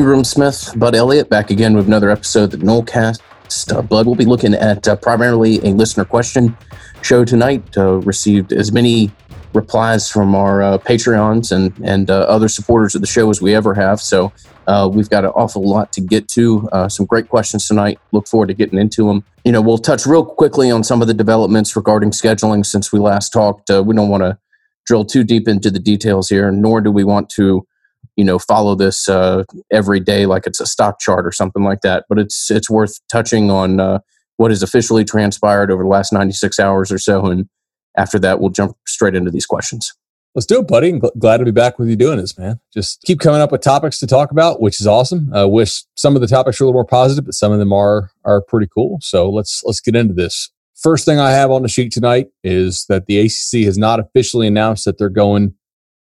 Ingram Smith, Bud Elliott, back again with another episode of the Nolecast. Uh, Bud, we'll be looking at uh, primarily a listener question show tonight. Uh, received as many replies from our uh, Patreons and and uh, other supporters of the show as we ever have. So uh, we've got an awful lot to get to. some great questions tonight. Look forward to getting into them. You know, we'll touch real quickly on some of the developments regarding scheduling since we last talked. we don't want to drill too deep into the details here, nor do we want to you know follow this uh, every day like it's a stock chart or something like that. But it's it's worth touching on uh, what has officially transpired over the last 96 hours or so, and after that, we'll jump straight into these questions. Let's do it, buddy. I'm glad to be back with you doing this, man. Just keep coming up with topics to talk about, which is awesome. I wish some of the topics are a little more positive, but some of them are are pretty cool. So let's let's get into this. First thing I have on the sheet tonight is that the ACC has not officially announced that they're going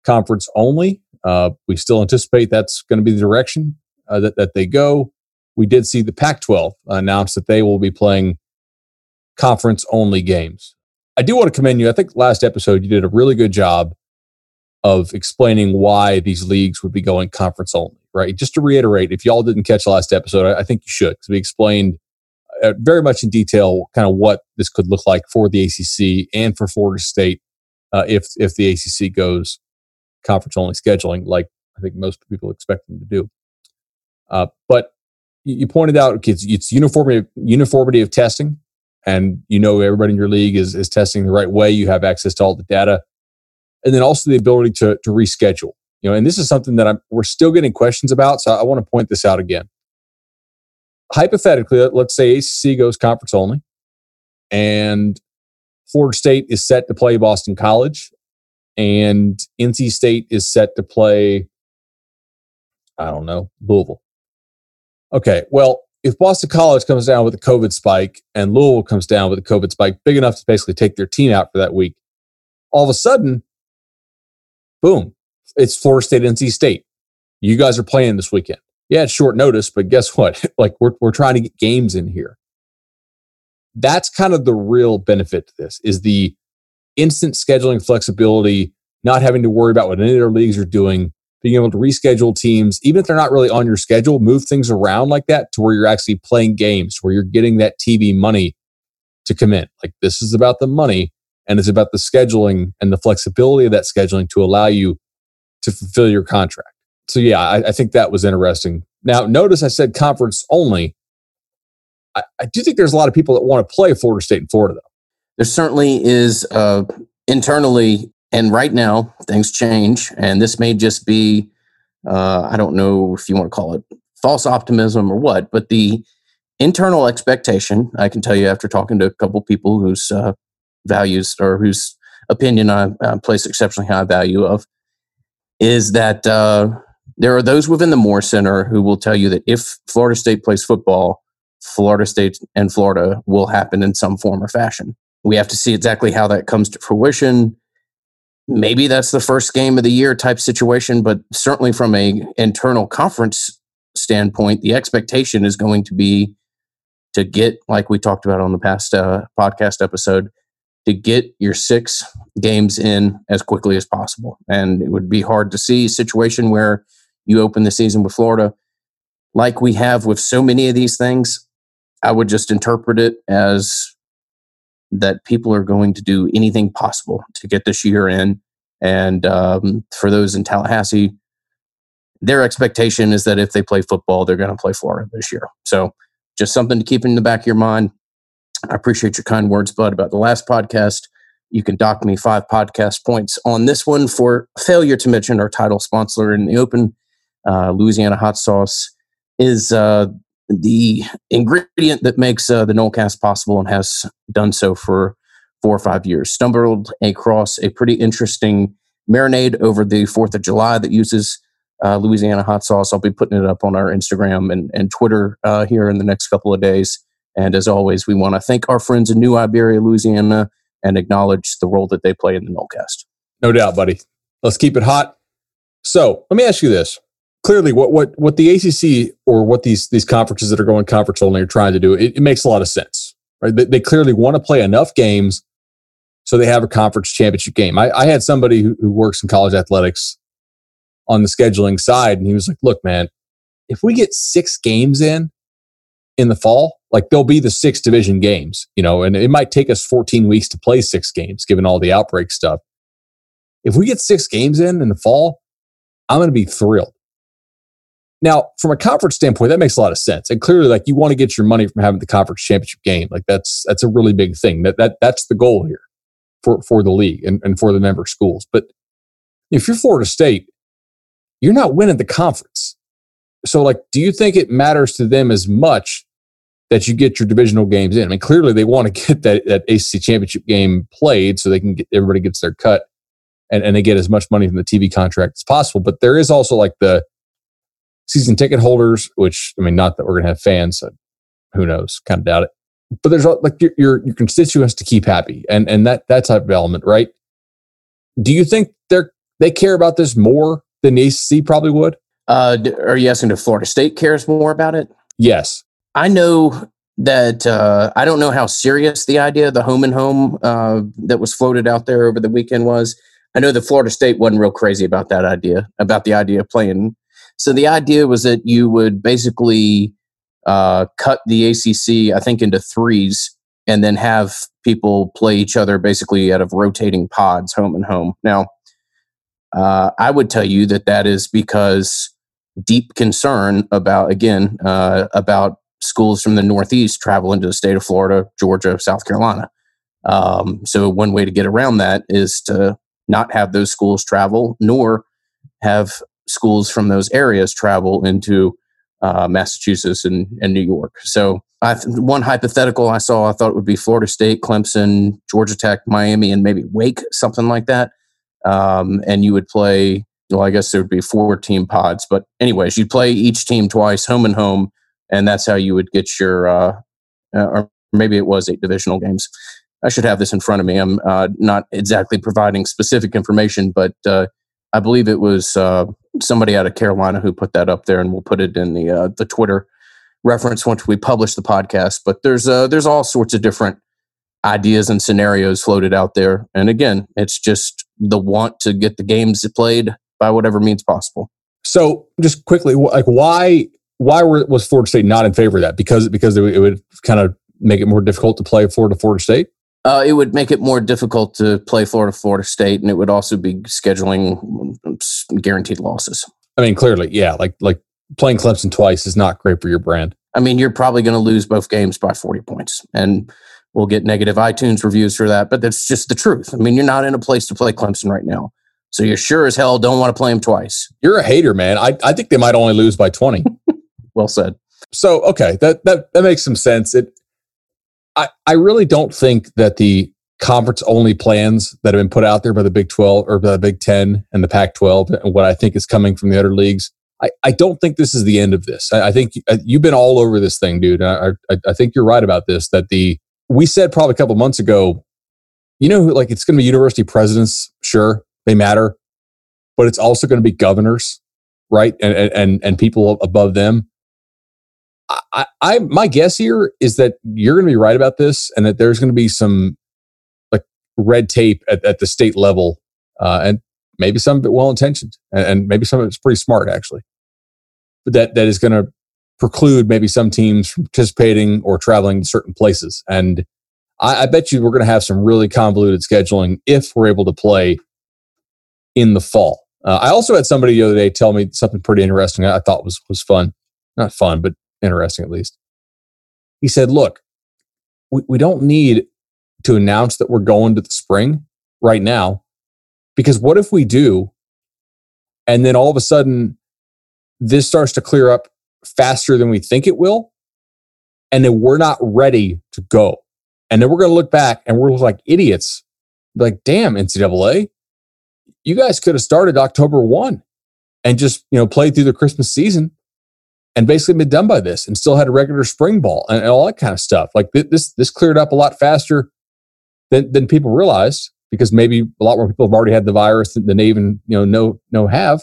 conference only. Uh, we still anticipate that's going to be the direction uh, that, that they go. We did see the Pac 12 announce that they will be playing conference only games. I do want to commend you. I think last episode you did a really good job of explaining why these leagues would be going conference only, right? Just to reiterate, if y'all didn't catch last episode, I, I think you should because we explained uh, very much in detail kind of what this could look like for the ACC and for Florida State uh, if if the ACC goes conference only scheduling, like I think most people expect them to do. Uh, but you pointed out it's, it's uniformity uniformity of testing, and you know everybody in your league is is testing the right way. You have access to all the data, and then also the ability to to reschedule. You know, and this is something that I'm, we're still getting questions about. So I want to point this out again. Hypothetically, let's say ACC goes conference only, and Florida State is set to play Boston College and NC State is set to play, I don't know, Louisville. Okay, well, if Boston College comes down with a COVID spike and Louisville comes down with a COVID spike big enough to basically take their team out for that week, all of a sudden, boom, it's Florida State, NC State. You guys are playing this weekend. Yeah, it's short notice, but guess what? like we're, we're trying to get games in here. That's kind of the real benefit to this is the instant scheduling flexibility, not having to worry about what any of their leagues are doing, being able to reschedule teams, even if they're not really on your schedule, move things around like that to where you're actually playing games, where you're getting that TV money to come in. Like this is about the money and it's about the scheduling and the flexibility of that scheduling to allow you to fulfill your contract. So yeah, I, I think that was interesting. Now, notice I said conference only. I, I do think there's a lot of people that want to play Florida State and Florida, though there certainly is uh, internally, and right now things change, and this may just be uh, I don't know if you want to call it false optimism or what, but the internal expectation I can tell you after talking to a couple people whose uh, values or whose opinion I place exceptionally high value of is that uh, there are those within the Moore Center who will tell you that if Florida State plays football, Florida State and Florida will happen in some form or fashion. We have to see exactly how that comes to fruition. Maybe that's the first game of the year type situation, but certainly from a internal conference standpoint, the expectation is going to be to get, like we talked about on the past uh, podcast episode, to get your six games in as quickly as possible. And it would be hard to see a situation where you open the season with Florida, like we have with so many of these things. I would just interpret it as that people are going to do anything possible to get this year in. And um, for those in Tallahassee, their expectation is that if they play football, they're going to play Florida this year. So just something to keep in the back of your mind. I appreciate your kind words, Bud, about the last podcast. You can dock me five podcast points on this one for failure to mention our title sponsor in the open. Uh, Louisiana hot sauce is uh, the ingredient that makes uh, the Nolecast possible and has done so for four or five years. Stumbled across a pretty interesting marinade over the 4th of July that uses uh, Louisiana hot sauce. I'll be putting it up on our Instagram and, and Twitter uh, here in the next couple of days. And as always, we want to thank our friends in New Iberia, Louisiana, and acknowledge the role that they play in the Nolecast. No doubt, buddy. Let's keep it hot. So let me ask you this clearly what what what the ACC or what these these conferences that are going conference only are trying to do, it, it makes a lot of sense, right? They, they, clearly want to play enough games so they have a conference championship game. I, I had somebody who, who works in college athletics on the scheduling side, and he was like, "Look, man, if we get six games in in the fall, like there'll be the six division games, you know, and it might take us 14 weeks to play six games given all the outbreak stuff. If we get six games in in the fall, I'm going to be thrilled. Now, from a conference standpoint, that makes a lot of sense. And clearly, like you want to get your money from having the conference championship game. Like that's that's a really big thing. That that that's the goal here for for the league and, and for the member schools. But if you're Florida State, you're not winning the conference. So, like, do you think it matters to them as much that you get your divisional games in? I mean, clearly they want to get that, that ACC championship game played so they can get everybody gets their cut and, and they get as much money from the TV contract as possible. But there is also like the season ticket holders, which I mean, not that we're going to have fans. So who knows? Kind of doubt it. But there's like your, your, your constituents to keep happy, and and that that type of element, right? Do you think they're they care about this more than the ACC probably would? Uh, are you asking if Florida State cares more about it? Yes. I know that uh, I don't know how serious the idea, the home and home uh, that was floated out there over the weekend was. I know that Florida State wasn't real crazy about that idea, about the idea of playing. So the idea was that you would basically uh, cut the ACC, I think, into threes and then have people play each other basically out of rotating pods, home and home. Now, uh, I would tell you that that is because deep concern about, again, uh, about schools from the Northeast travel into the state of Florida, Georgia, South Carolina. Um, so one way to get around that is to not have those schools travel, nor have schools from those areas travel into uh, Massachusetts and, and New York. So I one hypothetical I saw, I thought it would be Florida State, Clemson, Georgia Tech, Miami, and maybe Wake, something like that. Um, and you would play. Well, I guess there would be four team pods, but anyways, you'd play each team twice, home and home, and that's how you would get your, uh, uh, or maybe it was eight divisional games. I should have this in front of me. I'm uh, not exactly providing specific information, but uh, I believe it was uh, somebody out of Carolina who put that up there, and we'll put it in the uh, the Twitter reference once we publish the podcast. But there's uh, there's all sorts of different ideas and scenarios floated out there, and again, it's just the want to get the games played by whatever means possible. So, just quickly, like why why was Florida State not in favor of that? Because because it would kind of make it more difficult to play Florida Florida State. Uh, it would make it more difficult to play Florida Florida State, and it would also be scheduling guaranteed losses. I mean, clearly, yeah, like like playing Clemson twice is not great for your brand. I mean, you're probably going to lose both games by 40 points, and we'll get negative iTunes reviews for that. But that's just the truth. I mean, you're not in a place to play Clemson right now, so you sure as hell don't want to play them twice. You're a hater, man. I I think they might only lose by 20. well said. So okay, that that that makes some sense. It I, I really don't think that the conference only plans that have been put out there by the Big 12 or by the Big 10 and the Pac 12 and what I think is coming from the other leagues. I, I don't think this is the end of this. I, I think uh, you've been all over this thing, dude. I, I, I think you're right about this. That the we said probably a couple months ago, you know, like it's going to be university presidents. Sure, they matter, but it's also going to be governors, right? And and and people above them. I, I my guess here is that you're going to be right about this, and that there's going to be some like red tape at, at the state level, uh, and maybe some of it well intentioned, and, and, maybe some of it's pretty smart actually, but that that is going to preclude maybe some teams from participating or traveling to certain places. And I, I bet you we're going to have some really convoluted scheduling if we're able to play in the fall. Uh, I also had somebody the other day tell me something pretty interesting. I thought was was fun, not fun, but interesting at least. He said, Look, we, we don't need to announce that we're going to the spring right now because what if we do and then all of a sudden this starts to clear up faster than we think it will and then we're not ready to go. And then we're going to look back and we're like idiots. Like damn ncaa you guys could have started october 1 and just you know played through the christmas season and basically been done by this and still had a regular spring ball and, and all that kind of stuff. Like th- this, this cleared up a lot faster than, than people realized because maybe a lot more people have already had the virus than, than they even you know know know have.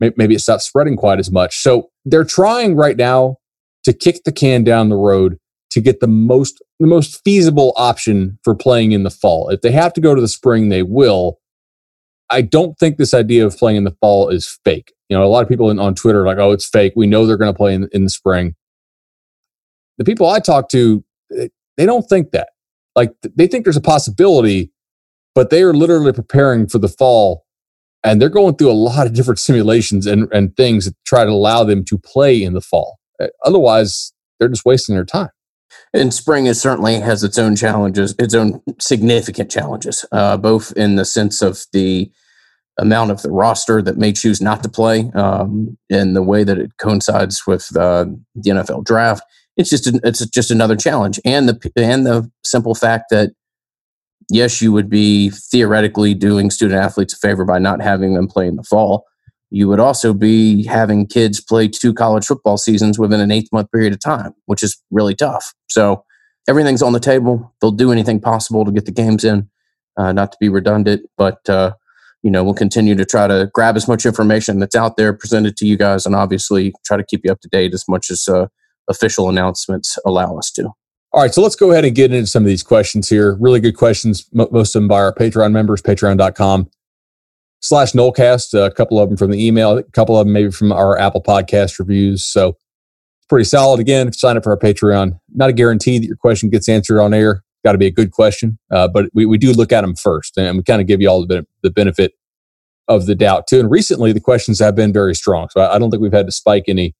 Maybe it stopped spreading quite as much. So they're trying right now to kick the can down the road to get the most the most feasible option for playing in the fall. If they have to go to the spring, they will. I don't think this idea of playing in the fall is fake. You know, a lot of people in, on Twitter are like, oh, it's fake. We know they're going to play in, in the spring. The people I talk to, they don't think that. Like, they think there's a possibility, but they are literally preparing for the fall and they're going through a lot of different simulations and, and things that try to allow them to play in the fall. Uh, otherwise, they're just wasting their time. And spring is certainly has its own challenges, its own significant challenges, uh, both in the sense of the amount of the roster that may choose not to play, um, and the way that it coincides with uh, the NFL draft. It's just it's just another challenge, and the and the simple fact that yes, you would be theoretically doing student athletes a favor by not having them play in the fall. You would also be having kids play two college football seasons within an eight month period of time, which is really tough. So everything's on the table. They'll do anything possible to get the games in, uh, not to be redundant, but uh, you know we'll continue to try to grab as much information that's out there, present it to you guys, and obviously try to keep you up to date as much as uh, official announcements allow us to. All right, so let's go ahead and get into some of these questions here. Really good questions, most of them by our Patreon members, patreon.com slash Nolecast. A couple of them from the email, a couple of them maybe from our Apple Podcast reviews. So it's pretty solid. Again, sign up for our Patreon. Not a guarantee that your question gets answered on air. Got to be a good question, uh, but we, we do look at them first, and we kind of give you all the, the benefit of the doubt too. And recently, the questions have been very strong, so I, I don't think we've had to spike any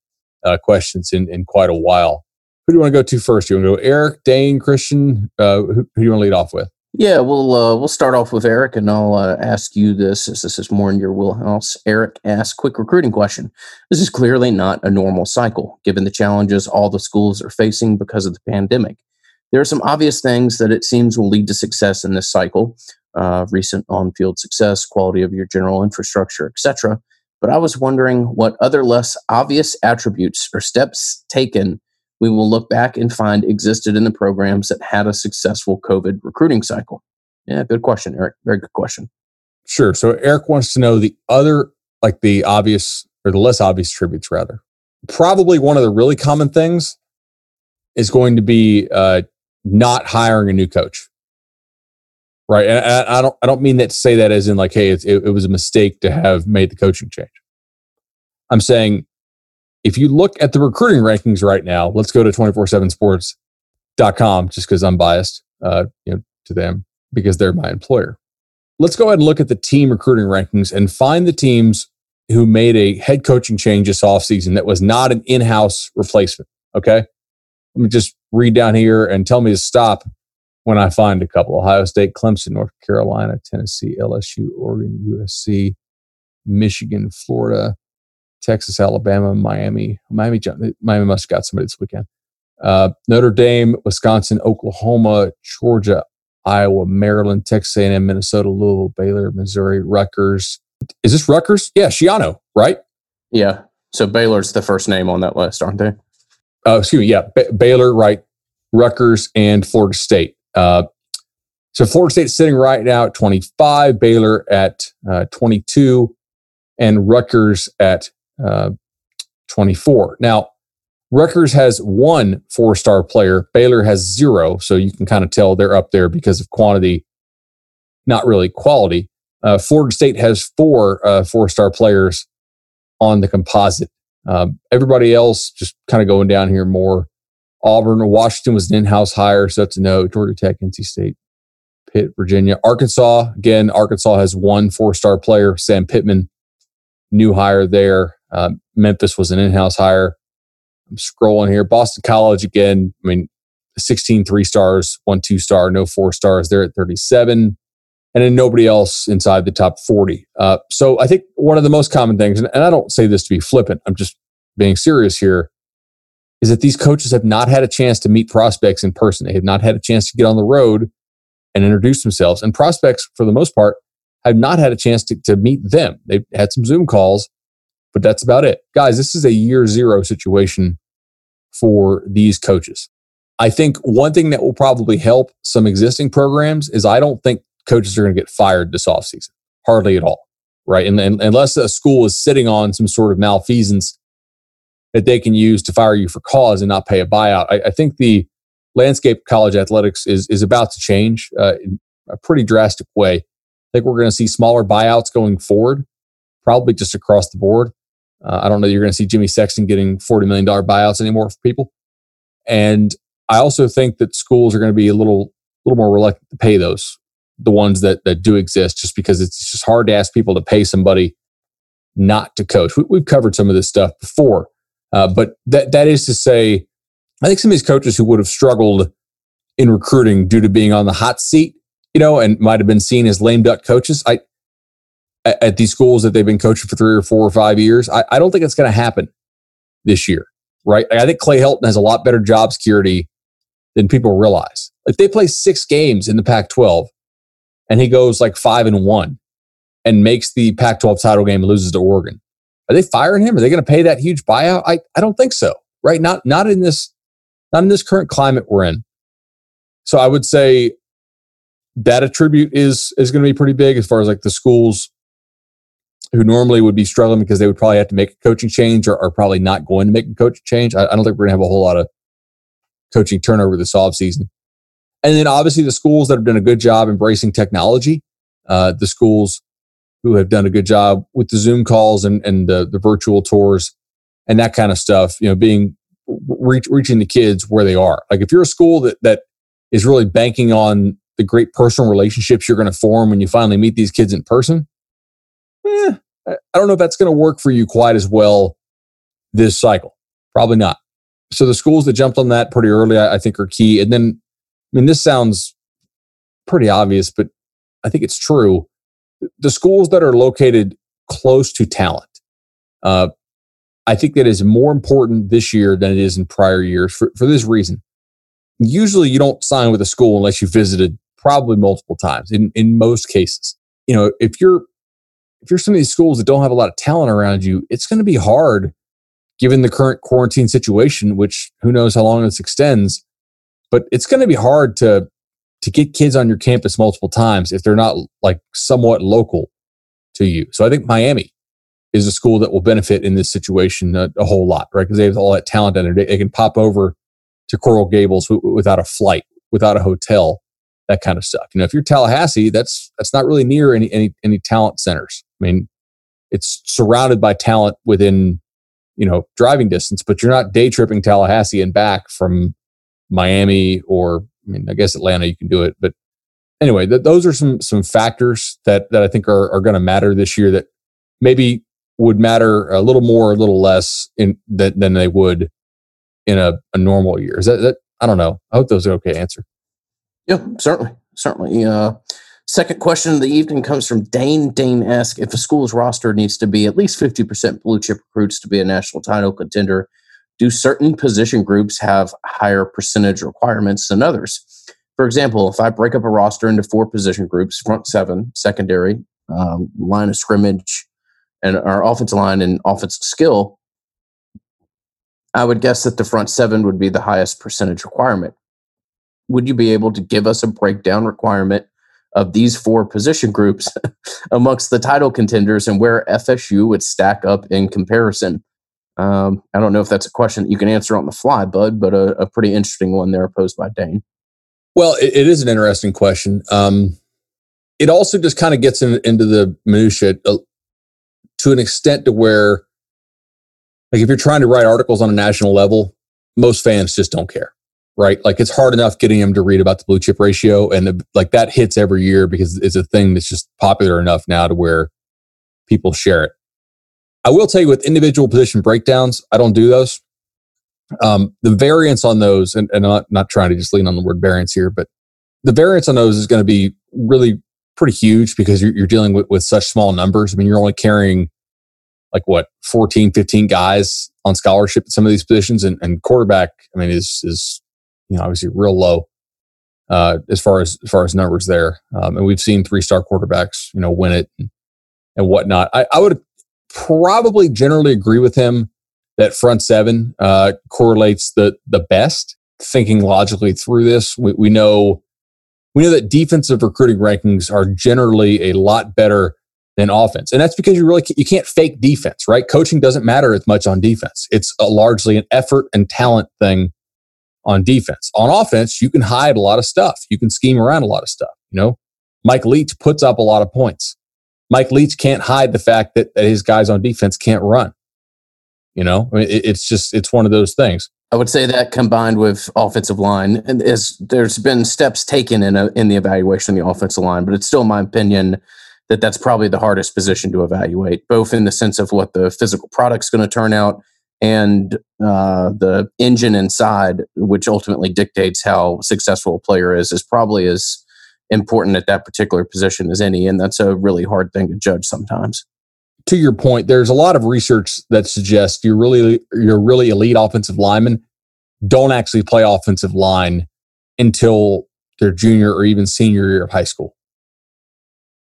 uh, questions in in quite a while. Who do you want to go to first? You want to go Eric, Dane, Christian? Uh, who, who, do you want to lead off with? Yeah, we'll uh, we'll start off with Eric, and I'll uh, ask you this, as this is more in your wheelhouse. Eric asks, quick recruiting question. This is clearly not a normal cycle, given the challenges all the schools are facing because of the pandemic. There are some obvious things that it seems will lead to success in this cycle: uh, recent on-field success, quality of your general infrastructure, etc. But I was wondering what other less obvious attributes or steps taken we will look back and find existed in the programs that had a successful COVID recruiting cycle? Yeah, good question, Eric. Very good question. Sure. So Eric wants to know the other, like the obvious or the less obvious tributes, rather. Probably one of the really common things is going to be uh, not hiring a new coach. Right. And I, I, don't I don't mean that to say that as in like, hey, it, it was a mistake to have made the coaching change. I'm saying if you look at the recruiting rankings right now, let's go to 247sports.com just because I'm biased uh, you know, to them because they're my employer. Let's go ahead and look at the team recruiting rankings and find the teams who made a head coaching change this offseason that was not an in house replacement. Okay. Let me just read down here and tell me to stop when I find a couple Ohio State, Clemson, North Carolina, Tennessee, LSU, Oregon, USC, Michigan, Florida, Texas, Alabama, Miami. Miami, Miami must have got somebody this weekend. Uh, Notre Dame, Wisconsin, Oklahoma, Georgia, Iowa, Maryland, Texas A&M, Minnesota, Louisville, Baylor, Missouri, Rutgers. Is this Rutgers? Yeah, Schiano, right? Yeah. So Baylor's the first name on that list, aren't they? Uh, excuse me. Yeah, B- Baylor, right? Rutgers and Florida State. Uh, so Florida State's sitting right now at 25, Baylor at uh, 22, and Rutgers at uh, 24. Now, Rutgers has one four star player, Baylor has zero. So you can kind of tell they're up there because of quantity, not really quality. Uh, Florida State has four uh, four star players on the composite. Um, everybody else just kind of going down here more. Auburn Washington was an in house hire, so that's a no. Georgia Tech, NC State, Pitt, Virginia, Arkansas. Again, Arkansas has one four star player, Sam Pittman, new hire there. Uh, Memphis was an in-house hire. I'm scrolling here. Boston College again. I mean, 16 three stars, one two star, no four stars. They're at 37, and then nobody else inside the top 40. Uh, so I think one of the most common things, and, and I don't say this to be flippant. I'm just being serious here. Is that these coaches have not had a chance to meet prospects in person. They have not had a chance to get on the road and introduce themselves. And prospects, for the most part, have not had a chance to, to meet them. They've had some Zoom calls, but that's about it. Guys, this is a year zero situation for these coaches. I think one thing that will probably help some existing programs is I don't think coaches are going to get fired this offseason. Hardly at all. Right. And, and unless a school is sitting on some sort of malfeasance that they can use to fire you for cause and not pay a buyout, I, I think the landscape college athletics is, is about to change uh, in a pretty drastic way. I think we're going to see smaller buyouts going forward, probably just across the board. Uh, I don't know you're going to see Jimmy Sexton getting $40 million buyouts anymore for people. And I also think that schools are going to be a little, little more reluctant to pay those, the ones that, that do exist, just because it's just hard to ask people to pay somebody not to coach. We, have covered some of this stuff before, uh, but that that is to say, I think some of these coaches who would have struggled in recruiting due to being on the hot seat, you know, and might have been seen as lame duck coaches. I at these schools that they've been coaching for three or four or five years. I, I don't think it's going to happen this year, right? I think Clay Helton has a lot better job security than people realize. If they play six games in the Pac 12 and he goes like five and one and makes the Pac 12 title game and loses to Oregon, are they firing him? Are they going to pay that huge buyout? I, I don't think so, right? Not, not in this, not in this current climate we're in. So I would say that attribute is, is going to be pretty big as far as like the schools who normally would be struggling because they would probably have to make a coaching change or are probably not going to make a coaching change. I, I don't think we're going to have a whole lot of coaching turnover this offseason. And then obviously the schools that have done a good job embracing technology, uh, the schools who have done a good job with the Zoom calls and, and the, the virtual tours and that kind of stuff, you know, being reach, reaching the kids where they are. Like if you're a school that, that is really banking on the great personal relationships you're going to form when you finally meet these kids in person, eh, I don't know if that's going to work for you quite as well this cycle. Probably not. So the schools that jumped on that pretty early, I, I think, are key. And then, I mean, this sounds pretty obvious, but I think it's true. The schools that are located close to talent, uh, I think that is more important this year than it is in prior years for, for this reason. Usually, you don't sign with a school unless you visited probably multiple times in, in most cases. You know, if you're if you're some of these schools that don't have a lot of talent around you, it's going to be hard given the current quarantine situation, which who knows how long this extends. But it's going to be hard to to get kids on your campus multiple times if they're not like somewhat local to you. So I think Miami is a school that will benefit in this situation a, a whole lot, right? Because they have all that talent and they can pop over to Coral Gables w- without a flight, without a hotel, that kind of stuff. You know, if you're Tallahassee, that's that's not really near any any any talent centers. I mean, it's surrounded by talent within, you know, driving distance, but you're not day tripping Tallahassee and back from Miami or I mean, I guess Atlanta you can do it, but anyway, th- those are some some factors that that I think are are going to matter this year that maybe would matter a little more, a little less in than, than they would in a, a normal year. Is that, that I don't know. I hope those are okay answer. Yeah, certainly, certainly. Uh, second question of the evening comes from Dane. Dane asks if a school's roster needs to be at least fifty percent blue chip recruits to be a national title contender. Do certain position groups have higher percentage requirements than others? For example, if I break up a roster into four position groups, front seven, secondary, um, line of scrimmage, and our offensive line and offensive skill, I would guess that the front seven would be the highest percentage requirement would you be able to give us a breakdown requirement of these four position groups amongst the title contenders and where FSU would stack up in comparison? Um, I don't know if that's a question you can answer on the fly, Bud, but a, a pretty interesting one there posed by Dane. Well, it, it is an interesting question. Um, it also just kind of gets in, into the minutia uh, to an extent to where, like, if you're trying to write articles on a national level, most fans just don't care right? Like it's hard enough getting them to read about the blue chip ratio, and the, like that hits every year because it's a thing that's just popular enough now to where people share it. I will tell you with individual position breakdowns, I don't do those. Um, the variance on those, and, and I'm not, not trying to just lean on the word variance here, but the variance on those is going to be really pretty huge because you're, you're dealing with, with such small numbers. I mean, you're only carrying like what 14, 15 guys on scholarship at some of these positions, and, and quarterback, I mean, is is you know, obviously real low uh, as far as as far as numbers there. Um, and we've seen three star quarterbacks, you know, win it and, and whatnot. I, I, would probably generally agree with him that front seven uh, correlates the the best. Thinking logically through this, we, we know we know that defensive recruiting rankings are generally a lot better than offense, and that's because you really can't, you can't fake defense, right? Coaching doesn't matter as much on defense. It's largely an effort and talent thing on defense. On offense, you can hide a lot of stuff. You can scheme around a lot of stuff. You know, Mike Leach puts up a lot of points. Mike Leach can't hide the fact that, that his guys on defense can't run. You know, I mean, it, it's just it's one of those things. I would say that combined with offensive line, and is there's been steps taken in a, in the evaluation of the offensive line, but it's still my opinion that that's probably the hardest position to evaluate, both in the sense of what the physical product's going to turn out and uh, the engine inside, which ultimately dictates how successful a player is, is probably as important at that particular position as any, and that's a really hard thing to judge sometimes. To your point, there's a lot of research that suggests you're really you're really elite offensive linemen don't actually play offensive line until their junior or even senior year of high school.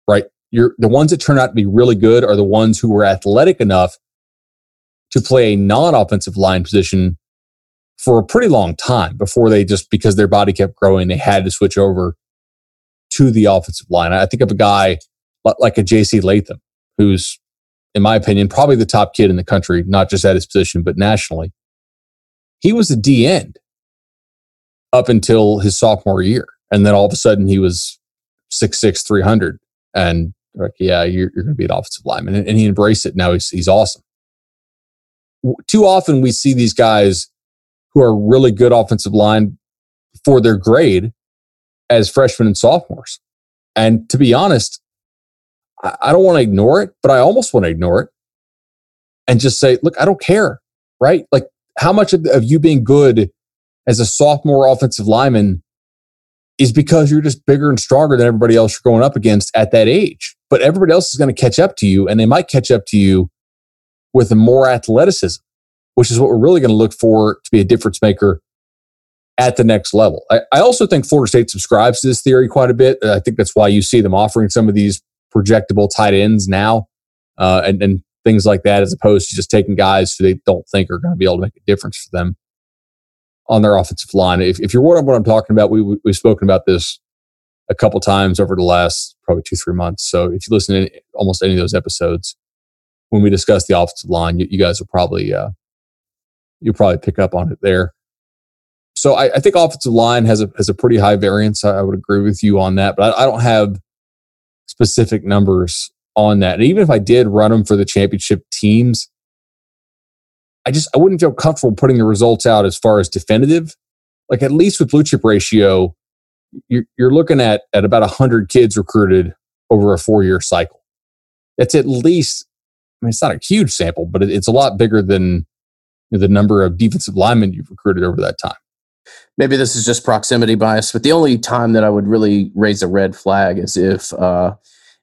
Right? You're the ones that turn out to be really good are the ones who were athletic enough to play a non-offensive line position for a pretty long time before they just because their body kept growing, they had to switch over to the offensive line. I think of a guy like a JC Latham, who's, in my opinion, probably the top kid in the country, not just at his position, but nationally. He was a D end up until his sophomore year. And then all of a sudden he was 6'6, 300. And like, yeah, you're, you're going to be an offensive lineman. And, and he embraced it. Now he's, he's awesome. Too often we see these guys who are really good offensive line for their grade as freshmen and sophomores. And to be honest, I, don't want to ignore it, but I almost want to ignore it and just say, look, I don't care, right? Like, how much of, of you being good as a sophomore offensive lineman is because you're just bigger and stronger than everybody else you're going up against at that age. But everybody else is going to catch up to you, and they might catch up to you with more athleticism, which is what we're really going to look for to be a difference maker at the next level. I, I, also think Florida State subscribes to this theory quite a bit. I think that's why you see them offering some of these projectable tight ends now uh, and, and things like that, as opposed to just taking guys who they don't think are going to be able to make a difference for them on their offensive line. If, if you're wondering what I'm talking about, we, we, we've spoken about this a couple times over the last probably two, three months. So if you listen to almost any of those episodes, when we discuss the offensive line, you, you guys will probably, uh, you'll probably pick up on it there so I, I, think offensive line has a has a pretty high variance. I, would agree with you on that, but I, I, don't have specific numbers on that. And even if I did run them for the championship teams, I just I wouldn't feel comfortable putting the results out as far as definitive. Like at least with blue chip ratio, you're you're looking at at about hundred kids recruited over a four year cycle. That's at least. I mean, it's not a huge sample, but it, it's a lot bigger than the number of defensive linemen you've recruited over that time maybe this is just proximity bias, but the only time that I would really raise a red flag is if uh,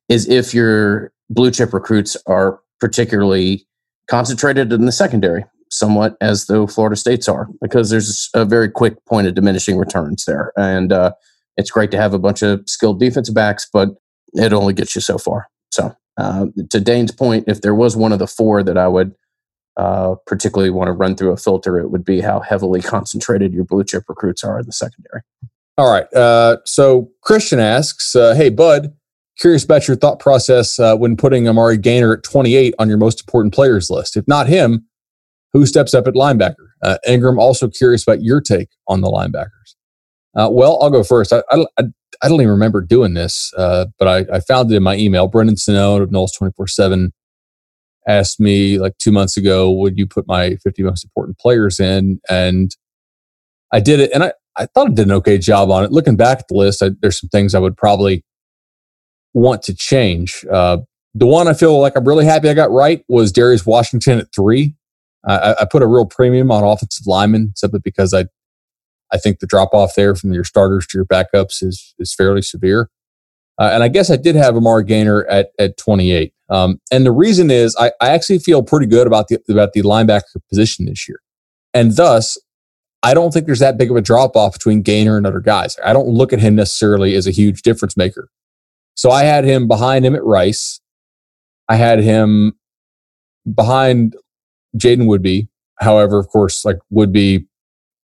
is if your blue chip recruits are particularly concentrated in the secondary, somewhat as though Florida State's are, because there's a very quick point of diminishing returns there, and uh, it's great to have a bunch of skilled defensive backs, but it only gets you so far. So, uh, to Dane's point, if there was one of the four that I would uh, particularly want to run through a filter, it would be how heavily concentrated your blue chip recruits are in the secondary. All right. Uh, so Christian asks, uh, "Hey, Bud, curious about your thought process uh, when putting Amari Gainer at 28 on your most important players list. If not him, who steps up at linebacker? Uh, Ingram. Also curious about your take on the linebackers. Uh, well, I'll go first. I, I, I, don't even remember doing this, but I, I, found it in my email. Brendan Sonnone of Noles 24 7 asked me like two months ago, would you put my 50 most important players in? And I did it. And I, I thought I did an okay job on it. Looking back at the list, I, there's some things I would probably want to change. Uh, the one I feel like I'm really happy I got right was Darius Washington at three. I, I put a real premium on offensive linemen simply because I, I think the drop off there from your starters to your backups is is fairly severe. Uh, and I guess I did have Amari Gainer at at 28. Um, and the reason is I, I actually feel pretty good about the about the linebacker position this year, and thus I don't think there's that big of a drop off between Gainer and other guys. I don't look at him necessarily as a huge difference maker. So I had him behind him at Rice. I had him behind Jaiden Woodbey. However, of course, like Woodbey,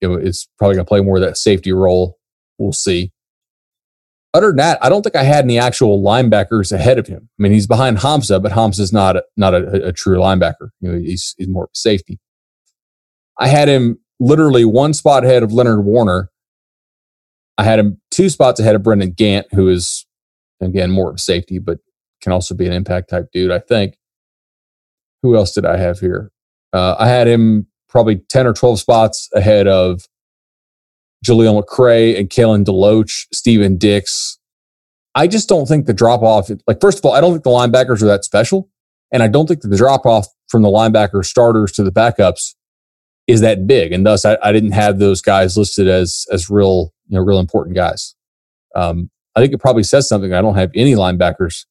you know, is probably going to play more of that safety role. We'll see other than that, I don't think I had any actual linebackers ahead of him. I mean, he's behind Hamsah, but Hamsah's not not a, a true linebacker. You know, he's, he's more safety. I had him literally one spot ahead of Leonard Warner. I had him two spots ahead of Brendan Gant, who is again more of safety, but can also be an impact type dude. I think. Who else did I have here? Uh, I had him probably 10 or 12 spots ahead of Jaleel McRae and Kalen DeLoach, Stephen Dix. I just don't think the drop off, like, first of all, I don't think the linebackers are that special. And I don't think that the drop off from the linebacker starters to the backups is that big. And thus, I, I didn't have those guys listed as, as real, you know, real important guys. Um, I think it probably says something. I don't have any linebackers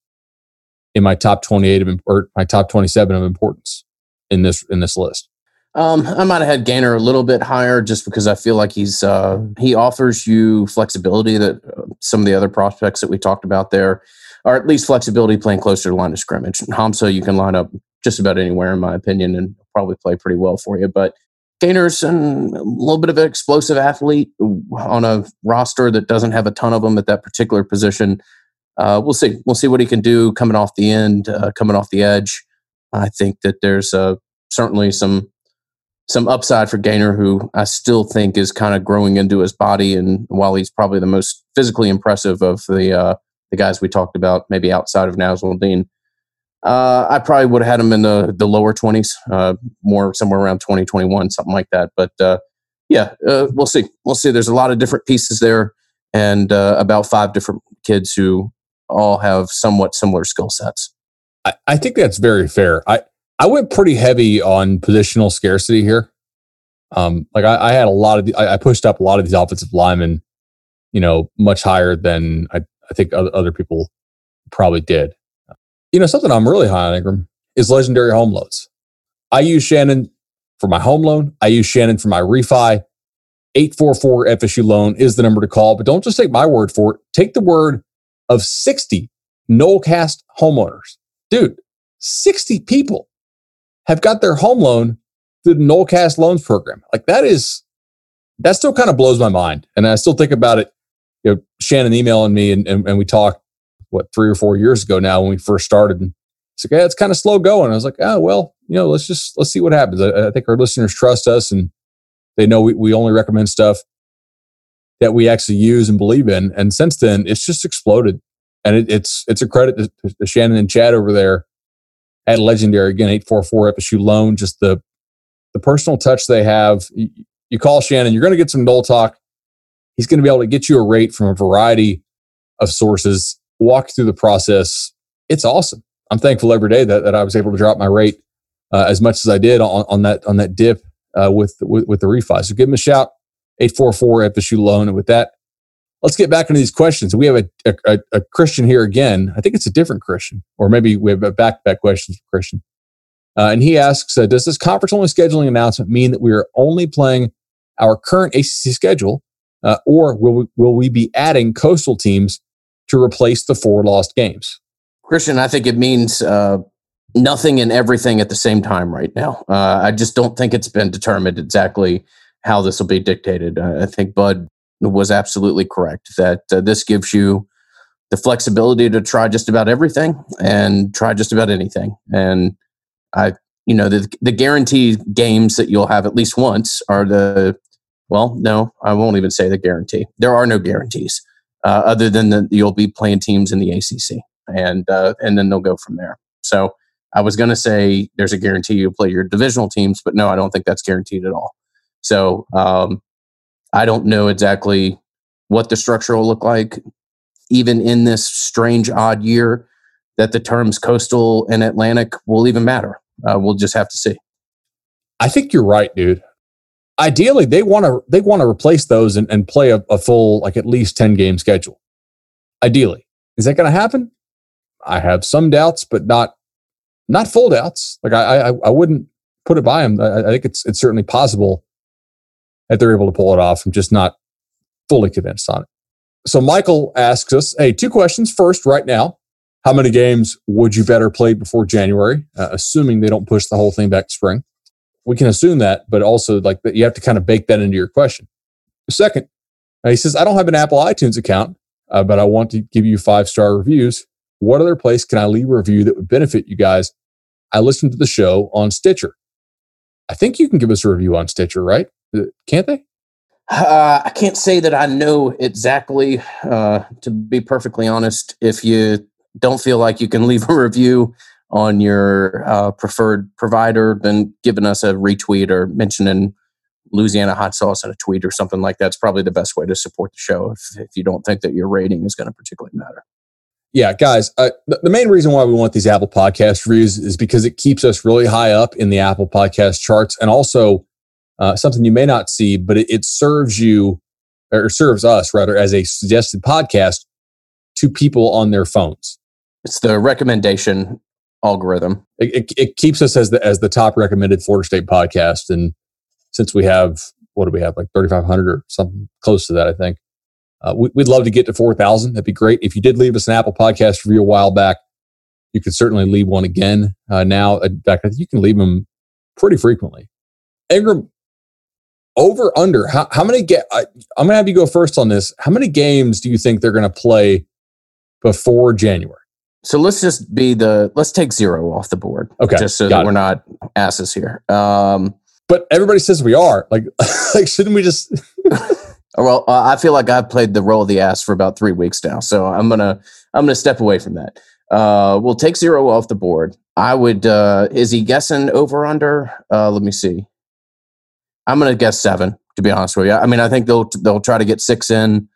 in my top 28 of, or my top 27 of importance in this in this list. Um, I might have had Gainer a little bit higher just because I feel like he's uh, he offers you flexibility that uh, some of the other prospects that we talked about there, or at least flexibility playing closer to line of scrimmage. Hamsah, you can line up just about anywhere, in my opinion, and probably play pretty well for you. But Gainer's a little bit of an explosive athlete on a roster that doesn't have a ton of them at that particular position. Uh, we'll see. We'll see what he can do coming off the end, uh, coming off the edge. I think that there's uh, certainly some some upside for Gainer, who I still think is kind of growing into his body. And while he's probably the most physically impressive of the uh, the guys we talked about, maybe outside of Nasirildeen, uh, I probably would have had him in the the lower twenties, uh, more somewhere around 2021, something like that. But uh, yeah, uh, we'll see. We'll see. There's a lot of different pieces there, and uh, about five different kids who all have somewhat similar skill sets. I, I think that's very fair. I I went pretty heavy on positional scarcity here. Um, like I, I had a lot of, the, I, pushed up a lot of these offensive linemen, you know, much higher than I, I think other, other people probably did. You know, something I'm really high on Ingram is legendary home loans. I use Shannon for my home loan. I use Shannon for my refi. 844 FSU loan is the number to call, but don't just take my word for it. Take the word of 60 Nolecast homeowners. Dude, 60 people have got their home loan through the Nolecast loans program. Like that is, that still kind of blows my mind. And I still think about it. You know, Shannon emailing me and, and, and we talked, what, three or four years ago now when we first started. And it's like, yeah, it's kind of slow going. I was like, oh, well, you know, let's just, let's see what happens. I, I think our listeners trust us and they know we, we only recommend stuff that we actually use and believe in. And since then, it's just exploded. And it, it's, it's a credit to, to Shannon and Chad over there at Legendary. Again, 844 FSU loan, just the, the personal touch they have. You, call Shannon, you're going to get some Nole talk. He's going to be able to get you a rate from a variety of sources, walk through the process. It's awesome. I'm thankful every day that, that I was able to drop my rate uh, as much as I did on, on that on that dip uh, with, with with the refi. So give him a shout, 844 FSU loan. And with that, let's get back into these questions. We have a, a, a, Christian here again. I think it's a different Christian, or maybe we have a back back questions for Christian. Uh, and he asks, uh, does this conference only scheduling announcement mean that we are only playing our current ACC schedule, uh, or will we, will we be adding coastal teams to replace the four lost games? Christian, I think it means uh, nothing and everything at the same time right now. Uh, I just don't think it's been determined exactly how this will be dictated. I think Bud was absolutely correct that uh, this gives you the flexibility to try just about everything and try just about anything. And I, you know, the, the guaranteed games that you'll have at least once are the, well, no, I won't even say the guarantee. There are no guarantees uh, other than that you'll be playing teams in the ACC and, uh, and then they'll go from there. So I was going to say there's a guarantee you'll play your divisional teams, but no, I don't think that's guaranteed at all. So, um, I don't know exactly what the structure will look like, even in this strange, odd year that the terms coastal and Atlantic will even matter. Uh, we'll just have to see. I think you're right, dude. Ideally, they want to they want to replace those and, and play a, a full like at least ten game schedule. Ideally, is that going to happen? I have some doubts, but not not full doubts. Like I I, I wouldn't put it by them. I, I think it's it's certainly possible that they're able to pull it off. I'm just not fully convinced on it. So Michael asks us, hey, two questions. First, right now, how many games would you better play before January, uh, assuming they don't push the whole thing back to spring? We can assume that, but also like that you have to kind of bake that into your question. Second, uh, he says, I don't have an Apple iTunes account, uh, but I want to give you five star reviews. What other place can I leave a review that would benefit you guys? I listened to the show on Stitcher. I think you can give us a review on Stitcher, right? Can't they? Uh, I can't say that I know exactly. Uh, to be perfectly honest, if you don't feel like you can leave a review, on your uh, preferred provider, then giving us a retweet or mentioning Louisiana hot sauce in a tweet or something like that's probably the best way to support the show if, if you don't think that your rating is going to particularly matter. Yeah, guys, uh, the, the main reason why we want these Apple Podcast reviews is because it keeps us really high up in the Apple Podcast charts, and also uh, something you may not see, but it, it serves you or serves us rather as a suggested podcast to people on their phones. It's the recommendation algorithm. It, it, it, keeps us as the as the top recommended Florida State podcast, and since we have what do we have like thirty five hundred or something close to that, I think. Uh, we, would love to get to four thousand. That'd be great. If you did leave us an Apple Podcast review a while back, you could certainly leave one again. Uh, now, in fact, you can leave them pretty frequently. Ingram, over under how, how many get I, i'm gonna have you go first on this. How many games do you think they're gonna play before january? So let's just be the let's take zero off the board okay just so that it. we're not asses here. Um but everybody says we are like like shouldn't we just well uh, i feel like i've played the role of the ass for about three weeks now so i'm gonna i'm gonna step away from that. Uh we'll take zero off the board. I would uh is he guessing over under? Uh let me see I'm going to guess seven. To be honest with you, I mean, I think they'll they'll try to get six in,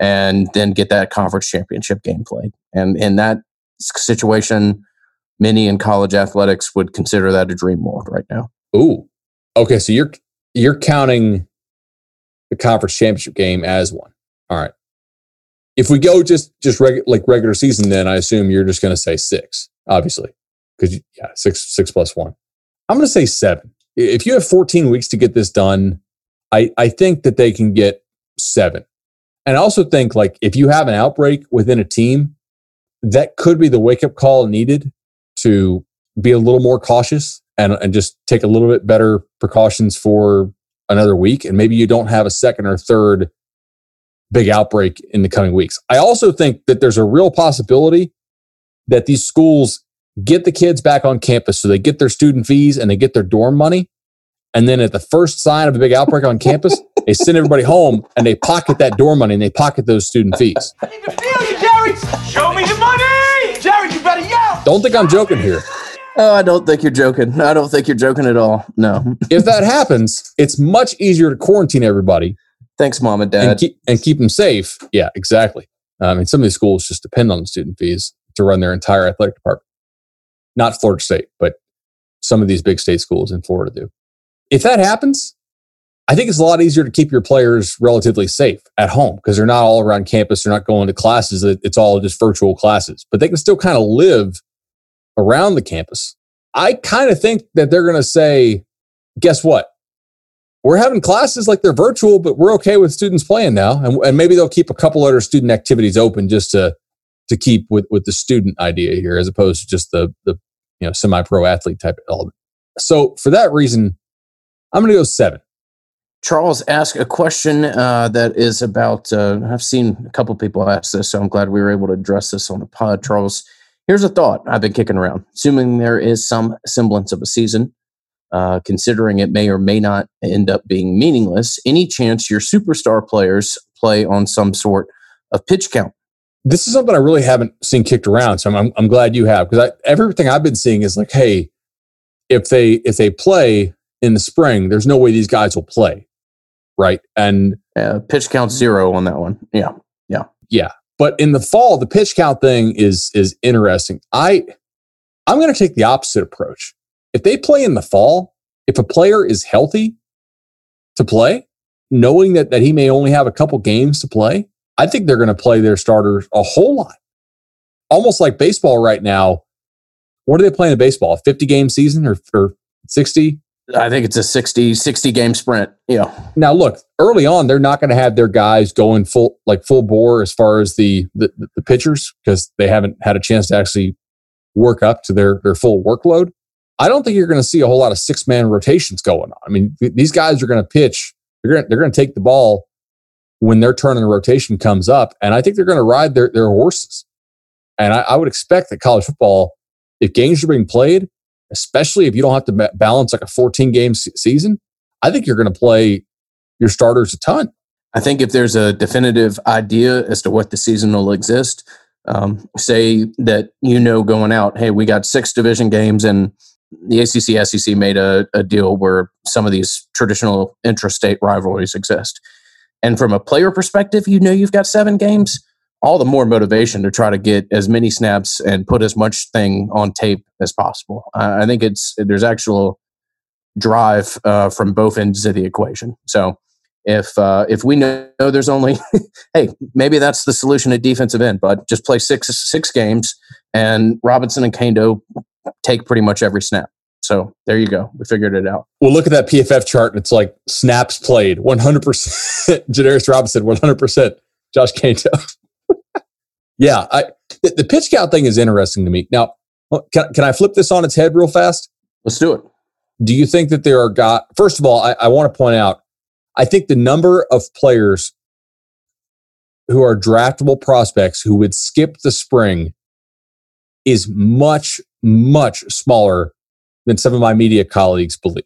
and then get that conference championship game played. And in that situation, many in college athletics would consider that a dream world right now. Ooh, okay. So you're you're counting the conference championship game as one. All right. If we go just just reg- like regular season, then I assume you're just going to say six, obviously, because yeah, six six plus one. I'm going to say seven if you have 14 weeks to get this done, I, I think that they can get seven. And I also think like if you have an outbreak within a team, that could be the wake up call needed to be a little more cautious and, and just take a little bit better precautions for another week. And maybe you don't have a second or third big outbreak in the coming weeks. I also think that there's a real possibility that these schools get the kids back on campus so they get their student fees and they get their dorm money. And then at the first sign of a big outbreak on campus, they send everybody home and they pocket that dorm money and they pocket those student fees. I need to feel you, Jerry. Show me the money. Jerry, you better yell. Don't think I'm joking here. Oh, I don't think you're joking. I don't think you're joking at all. No. if that happens, it's much easier to quarantine everybody. Thanks, mom and dad. And keep, and keep them safe. Yeah, exactly. I mean, some of these schools just depend on the student fees to run their entire athletic department not Florida State, but some of these big state schools in Florida do. If that happens, I think it's a lot easier to keep your players relatively safe at home because they're not all around campus. They're not going to classes. It's all just virtual classes, but they can still kind of live around the campus. I kind of think that they're going to say, guess what? We're having classes like they're virtual, but we're okay with students playing now. And, and maybe they'll keep a couple other student activities open just to to keep with with the student idea here as opposed to just the the you know semi pro athlete type element. So for that reason, I'm going to go seven. Charles asked a question uh, that is about. Uh, I've seen a couple people ask this, so I'm glad we were able to address this on the pod. Charles, here's a thought I've been kicking around. Assuming there is some semblance of a season, uh, considering it may or may not end up being meaningless, any chance your superstar players play on some sort of pitch count? This is something I really haven't seen kicked around. So I'm, I'm, I'm glad you have because everything I've been seeing is like, hey, if they if they play in the spring, there's no way these guys will play, right? And yeah, pitch count zero on that one. Yeah, yeah, yeah. But in the fall, the pitch count thing is is interesting. I I'm going to take the opposite approach. If they play in the fall, if a player is healthy to play, knowing that that he may only have a couple games to play, I think they're going to play their starters a whole lot. Almost like baseball right now. What are they playing in baseball? A 50 game season or, or 60? I think it's a 60, 60 game sprint. Yeah. Now look, early on, they're not going to have their guys going full, like full bore as far as the, the, the pitchers because they haven't had a chance to actually work up to their, their full workload. I don't think you're going to see a whole lot of six man rotations going on. I mean, these guys are going to pitch. They're going to, they're going to take the ball when their turn in the rotation comes up. And I think they're going to ride their, their horses. And I, I, would expect that college football, if games are being played, especially if you don't have to balance like a 14 game season, I think you're going to play your starters a ton. I think if there's a definitive idea as to what the season will exist, Um, say that you know going out, hey, we got six division games, and the ACC SEC made a, a deal where some of these traditional intrastate rivalries exist. And from a player perspective, you know you've got seven games all the more motivation to try to get as many snaps and put as much thing on tape as possible. Uh, I think it's there's actual drive uh, from both ends of the equation. So if uh, if we know there's only hey maybe that's the solution at defensive end, but just play six six games and Robinson and Kaindoh take pretty much every snap. So there you go. We figured it out. Well, look at that PFF chart, and it's like snaps played 100%. Janarius Robinson 100%. Josh Kaindoh yeah, I, the, the, pitch count thing is interesting to me. Now, uh, can, can I flip this on its head real fast? Let's do it. Do you think that there are got? First of all, I, I want to point out, I think the number of players who are draftable prospects who would skip the spring is much, much smaller than some of my media colleagues believe.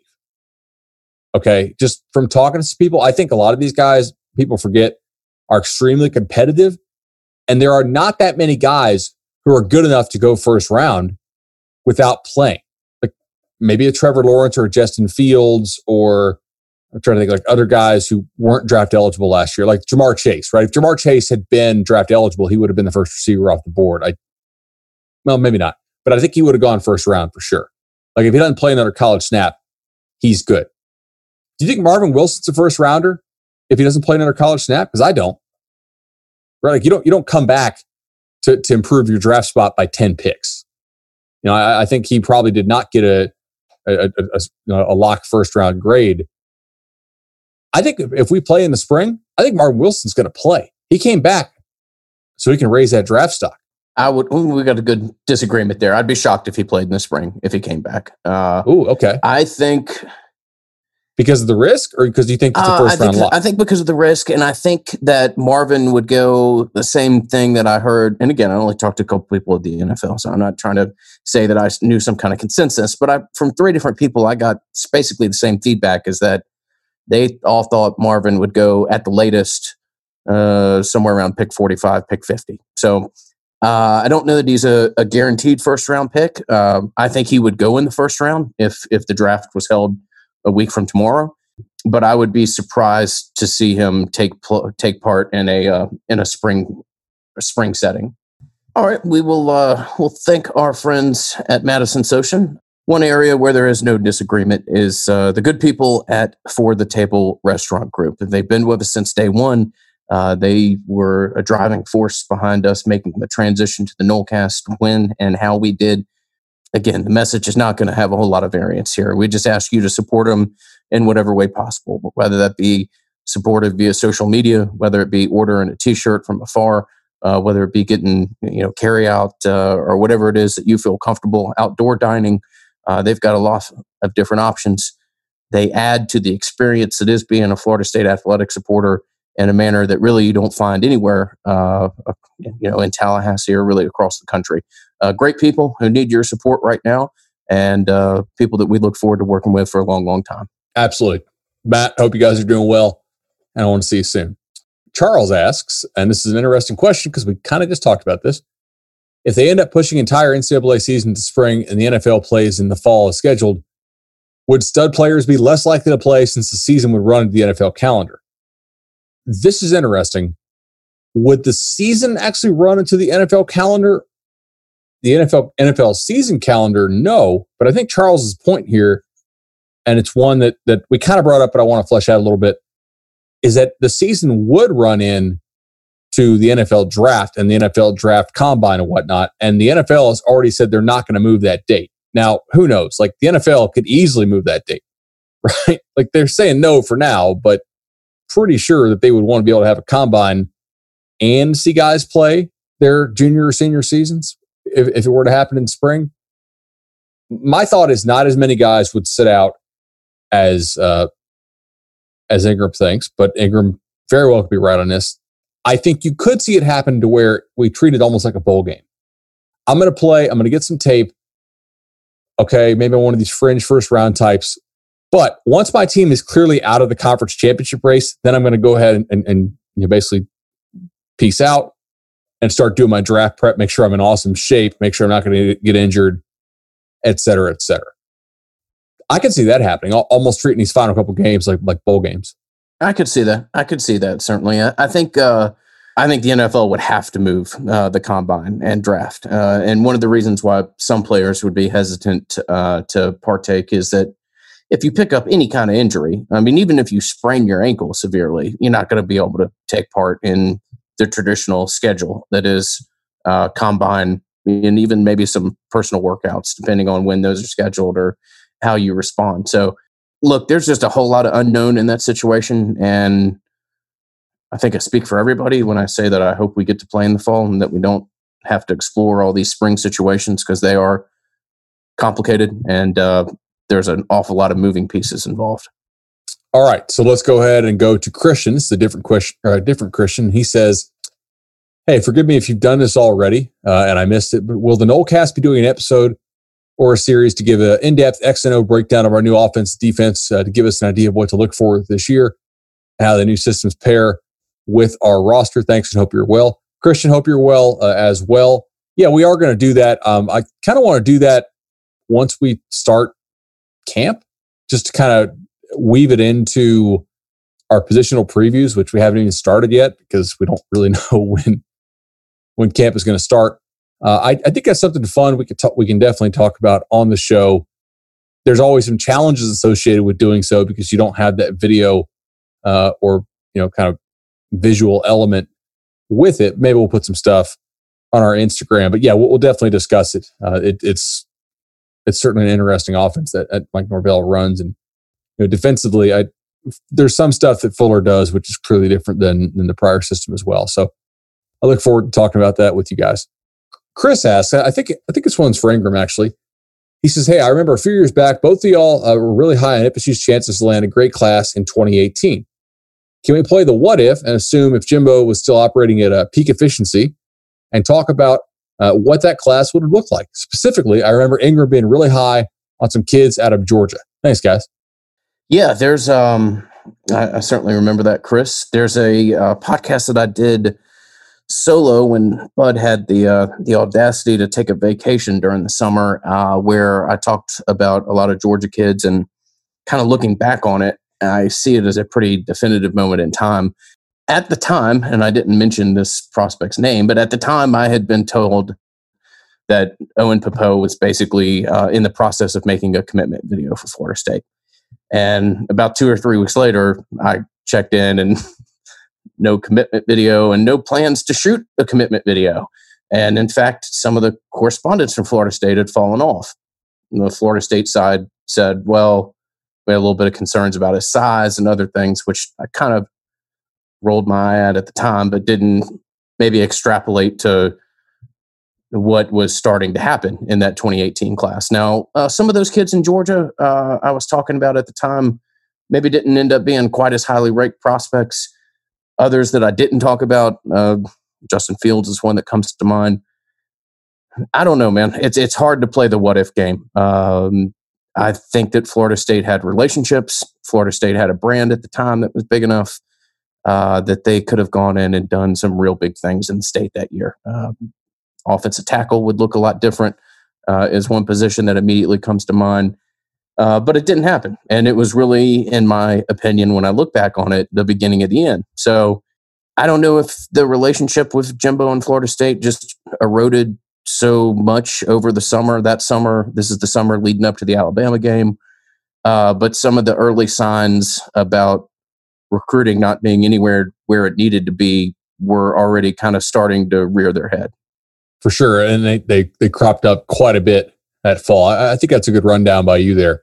Okay. Just from talking to people, I think a lot of these guys, people forget, are extremely competitive and there are not that many guys who are good enough to go first round without playing. Like maybe a Trevor Lawrence or a Justin Fields or I'm trying to think like other guys who weren't draft eligible last year, like Ja'Marr Chase, right? If Ja'Marr Chase had been draft eligible, he would have been the first receiver off the board. I, well, maybe not, but I think he would have gone first round for sure. Like if he doesn't play another college snap, he's good. Do you think Marvin Wilson's a first rounder if he doesn't play another college snap? Because I don't right? Like you don't you don't come back to to improve your draft spot by ten picks. You know, I, I think he probably did not get a a, a, a, lock first round grade. I think if we play in the spring, I think Marvin Wilson's going to play. He came back so he can raise that draft stock. I would. We got a good disagreement there. I'd be shocked if he played in the spring if he came back. Uh, oh, okay. I think because of the risk, or because you think it's a first uh, round lock? I think because of the risk, and I think that Marvin would go the same thing that I heard. And again, I only talked to a couple people at the NFL, so I'm not trying to say that I knew some kind of consensus. But I, from three different people, I got basically the same feedback: is that they all thought Marvin would go at the latest uh, somewhere around pick 45, pick 50. So uh, I don't know that he's a, a guaranteed first round pick. Uh, I think he would go in the first round if if the draft was held a week from tomorrow. But I would be surprised to see him take pl- take part in a uh, in a spring a spring setting. All right, we will uh, we'll thank our friends at Madison Social. One area where there is no disagreement is uh, the good people at For the Table Restaurant Group. They've been with us since day one. Uh, they were a driving force behind us making the transition to the Nolecast when and how we did again, the message is not going to have a whole lot of variance here. We just ask you to support them in whatever way possible, whether that be supportive via social media, whether it be ordering a T-shirt from afar, uh, whether it be getting you know carry out uh, or whatever it is that you feel comfortable. Outdoor dining, uh, they've got a lot of different options. They add to the experience that is being a Florida State athletic supporter in a manner that really you don't find anywhere, uh, you know, in Tallahassee or really across the country. Uh, great people who need your support right now, and uh, people that we look forward to working with for a long, long time. Absolutely, Matt. Hope you guys are doing well, and I want to see you soon. Charles asks, and this is an interesting question because we kind of just talked about this. If they end up pushing entire NCAA season to spring and the NFL plays in the fall as scheduled, would stud players be less likely to play since the season would run into the NFL calendar? This is interesting. Would the season actually run into the NFL calendar? The NFL NFL season calendar, no. But I think Charles's point here, and it's one that that we kind of brought up, but I want to flesh out a little bit, is that the season would run in to the NFL draft and the NFL draft combine and whatnot. And the NFL has already said they're not going to move that date. Now, who knows? Like the NFL could easily move that date, right? Like they're saying no for now, but pretty sure that they would want to be able to have a combine and see guys play their junior or senior seasons if, if it were to happen in spring. My thought is not as many guys would sit out as uh, as Ingram thinks, but Ingram very well could be right on this. I think you could see it happen to where we treat it almost like a bowl game. I'm going to play. I'm going to get some tape. Okay, maybe I'm one of these fringe first round types. But once my team is clearly out of the conference championship race, then I'm going to go ahead and, and, you know, basically peace out. and start doing my draft prep, make sure I'm in awesome shape, make sure I'm not going to get injured, et cetera, et cetera. I can see that happening. Almost treating these final couple games like like bowl games. I could see that. I could see that certainly. I, I think uh, I think the NFL would have to move uh, the combine and draft. Uh, and one of the reasons why some players would be hesitant uh, to partake is that if you pick up any kind of injury, I mean, even if you sprain your ankle severely, you're not going to be able to take part in the traditional schedule that is uh, combine and even maybe some personal workouts, depending on when those are scheduled or how you respond. So, look, there's just a whole lot of unknown in that situation. And I think I speak for everybody when I say that I hope we get to play in the fall and that we don't have to explore all these spring situations because they are complicated and uh, there's an awful lot of moving pieces involved. All right, so let's go ahead and go to Christian. Is a different question, a different Christian. He says, "Hey, forgive me if you've done this already uh, and I missed it, but will the Nolecast be doing an episode or a series to give an in-depth X and O breakdown of our new offense defense uh, to give us an idea of what to look for this year, how the new systems pair with our roster? Thanks and hope you're well, Christian. Hope you're well uh, as well. Yeah, we are going to do that. Um, I kind of want to do that once we start camp, just to kind of weave it into our positional previews, which we haven't even started yet because we don't really know when when camp is going to start. Uh, I, I, think that's something fun we could talk, we can definitely talk about on the show. There's always some challenges associated with doing so because you don't have that video uh, or you know kind of visual element with it. Maybe we'll put some stuff on our Instagram, but yeah, we'll, we'll definitely discuss it. Uh, it. It's it's certainly an interesting offense that, that Mike Norvell runs, and you know, defensively, I there's some stuff that Fuller does which is clearly different than than the prior system as well. So I look forward to talking about that with you guys. Chris asks, I think I think this one's for Ingram actually. He says, "Hey, I remember a few years back, both of y'all uh, were really high on FSU's chances to land a great class in 2018. Can we play the what if and assume if Jimbo was still operating at a peak efficiency, and talk about uh, what that class would look like? Specifically, I remember Ingram being really high on some kids out of Georgia. Thanks, guys. Yeah, there's um, I, I certainly remember that, Chris. There's a uh, podcast that I did." solo when Bud had the uh, the audacity to take a vacation during the summer, uh, where I talked about a lot of Georgia kids and kind of looking back on it, I see it as a pretty definitive moment in time. At the time, and I didn't mention this prospect's name, but at the time I had been told that Owen Pappoe was basically uh, in the process of making a commitment video for Florida State. And about two or three weeks later, I checked in and no commitment video and no plans to shoot a commitment video. And in fact, some of the correspondence from Florida State had fallen off. the Florida State side said, well, we had a little bit of concerns about his size and other things, which I kind of rolled my eye at at the time, but didn't maybe extrapolate to what was starting to happen in that 2018 class. Now, uh, some of those kids in Georgia uh, I was talking about at the time maybe didn't end up being quite as highly ranked prospects Others that I didn't talk about, uh, Justin Fields is one that comes to mind. I don't know, man. It's it's hard to play the what if game. Um, I think that Florida State had relationships. Florida State had a brand at the time that was big enough uh, that they could have gone in and done some real big things in the state that year. Um, offensive tackle would look a lot different. Uh, is one position that immediately comes to mind. Uh, but it didn't happen. And it was really, in my opinion, when I look back on it, the beginning of the end. So I don't know if the relationship with Jimbo and Florida State just eroded so much over the summer. That summer, this is the summer leading up to the Alabama game. Uh, but some of the early signs about recruiting not being anywhere where it needed to be were already kind of starting to rear their head. For sure. And they, they, they cropped up quite a bit that fall. I, I think that's a good rundown by you there.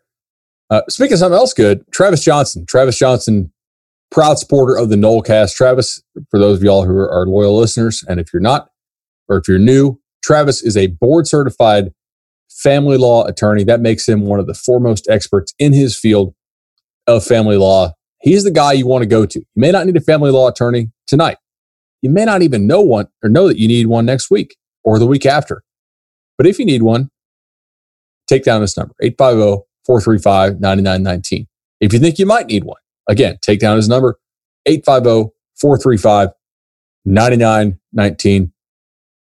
Uh, speaking of something else good, Travis Johnson. Travis Johnson, proud supporter of the Nolecast. Travis, for those of y'all who are loyal listeners, and if you're not, or if you're new, Travis is a board certified family law attorney. That makes him one of the foremost experts in his field of family law. He's the guy you want to go to. You may not need a family law attorney tonight. You may not even know one or know that you need one next week or the week after. But if you need one, take down this number 850 435 9919. If you think you might need one, again, take down his number 850 435 9919.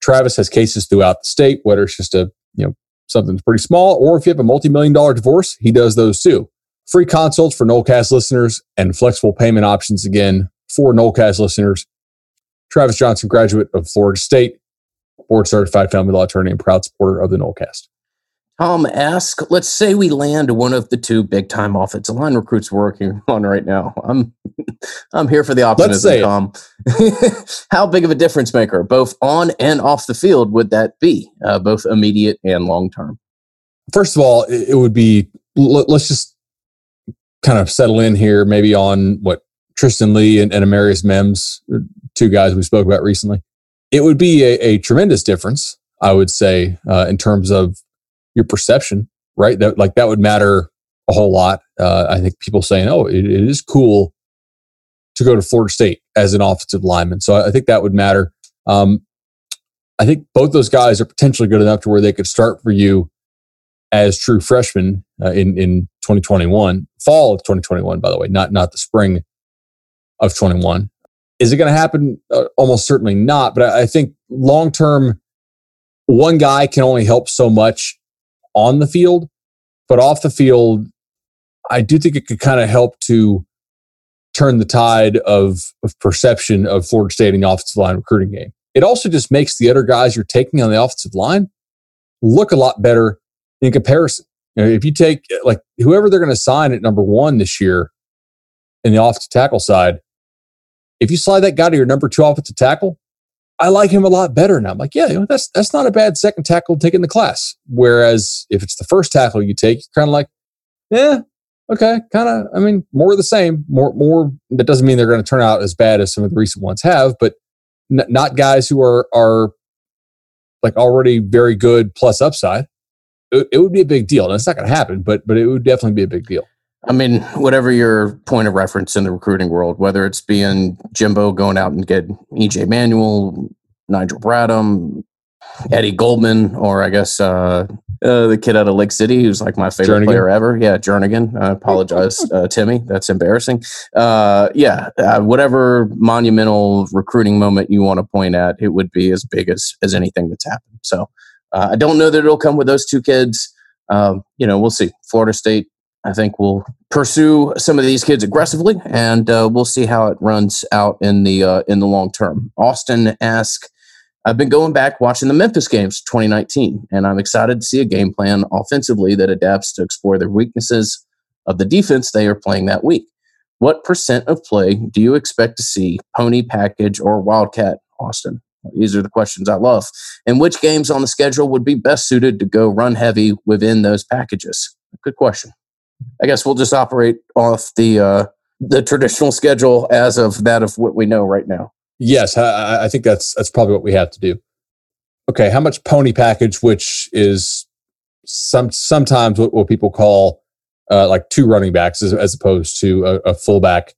Travis has cases throughout the state, whether it's just a, you know, something pretty small, or if you have a multi-million dollar divorce, he does those too. Free consults for Nolecast listeners and flexible payment options again for Nolecast listeners. Travis Johnson, graduate of Florida State, board certified family law attorney and proud supporter of the Nolecast. Tom, ask, let's say we land one of the two big time offensive line recruits we're working on right now. I'm I'm here for the optimism, Tom. How big of a difference maker, both on and off the field, would that be, uh, both immediate and long term? First of all, it would be let's just kind of settle in here, maybe on what Tristan Leigh and, and Amarius Mims, uh, two guys we spoke about recently. It would be a, a tremendous difference, I would say, uh, in terms of your perception, right? That like that would matter a whole lot. Uh, I think people saying, "Oh, it, it is cool to go to Florida State as an offensive lineman," so I, I think that would matter. Um, I think both those guys are potentially good enough to where they could start for you as true freshmen uh, in in 2021, fall of 2021, by the way, not not the spring of 21. Is it going to happen? Uh, almost certainly not. But I, I think long term, one guy can only help so much on the field, but off the field, I do think it could kind of help to turn the tide of, of perception of Florida State in the offensive line recruiting game. It also just makes the other guys you're taking on the offensive line look a lot better in comparison. You know, if you take like whoever they're going to sign at number one this year in the offensive tackle side, if you slide that guy to your number two offensive tackle, I like him a lot better now. I'm like, yeah, you know, that's that's not a bad second tackle taking the class. Whereas if it's the first tackle you take, you're kind of like, yeah, okay, kind of. I mean, more of the same. More, more. That doesn't mean they're going to turn out as bad as some of the recent ones have, but n- not guys who are are like already very good plus upside. It, it would be a big deal, and it's not going to happen, but but it would definitely be a big deal. I mean, whatever your point of reference in the recruiting world, whether it's being Jimbo going out and get EJ Manuel, Nigel Bradham, Eddie Goldman, or I guess uh, uh, the kid out of Lake City who's like my favorite Jernigan. player ever. Yeah, Jernigan. I apologize, uh, Timmy. That's embarrassing. Uh, yeah, uh, whatever monumental recruiting moment you want to point at, it would be as big as as anything that's happened. So uh, I don't know that it'll come with those two kids. Um, you know, we'll see. Florida State I think we'll pursue some of these kids aggressively, and uh, we'll see how it runs out in the uh, in the long term. Austin asks, "I've been going back watching the Memphis games 2019, and I'm excited to see a game plan offensively that adapts to explore the weaknesses of the defense they are playing that week. What percent of play do you expect to see pony package or wildcat, Austin?" These are the questions I love. And which games on the schedule would be best suited to go run heavy within those packages? Good question. I guess we'll just operate off the uh, the traditional schedule as of that of what we know right now. Yes, I, I think that's that's probably what we have to do. Okay, how much pony package, which is some sometimes what, what people call uh, like two running backs as, as opposed to a, a, fullback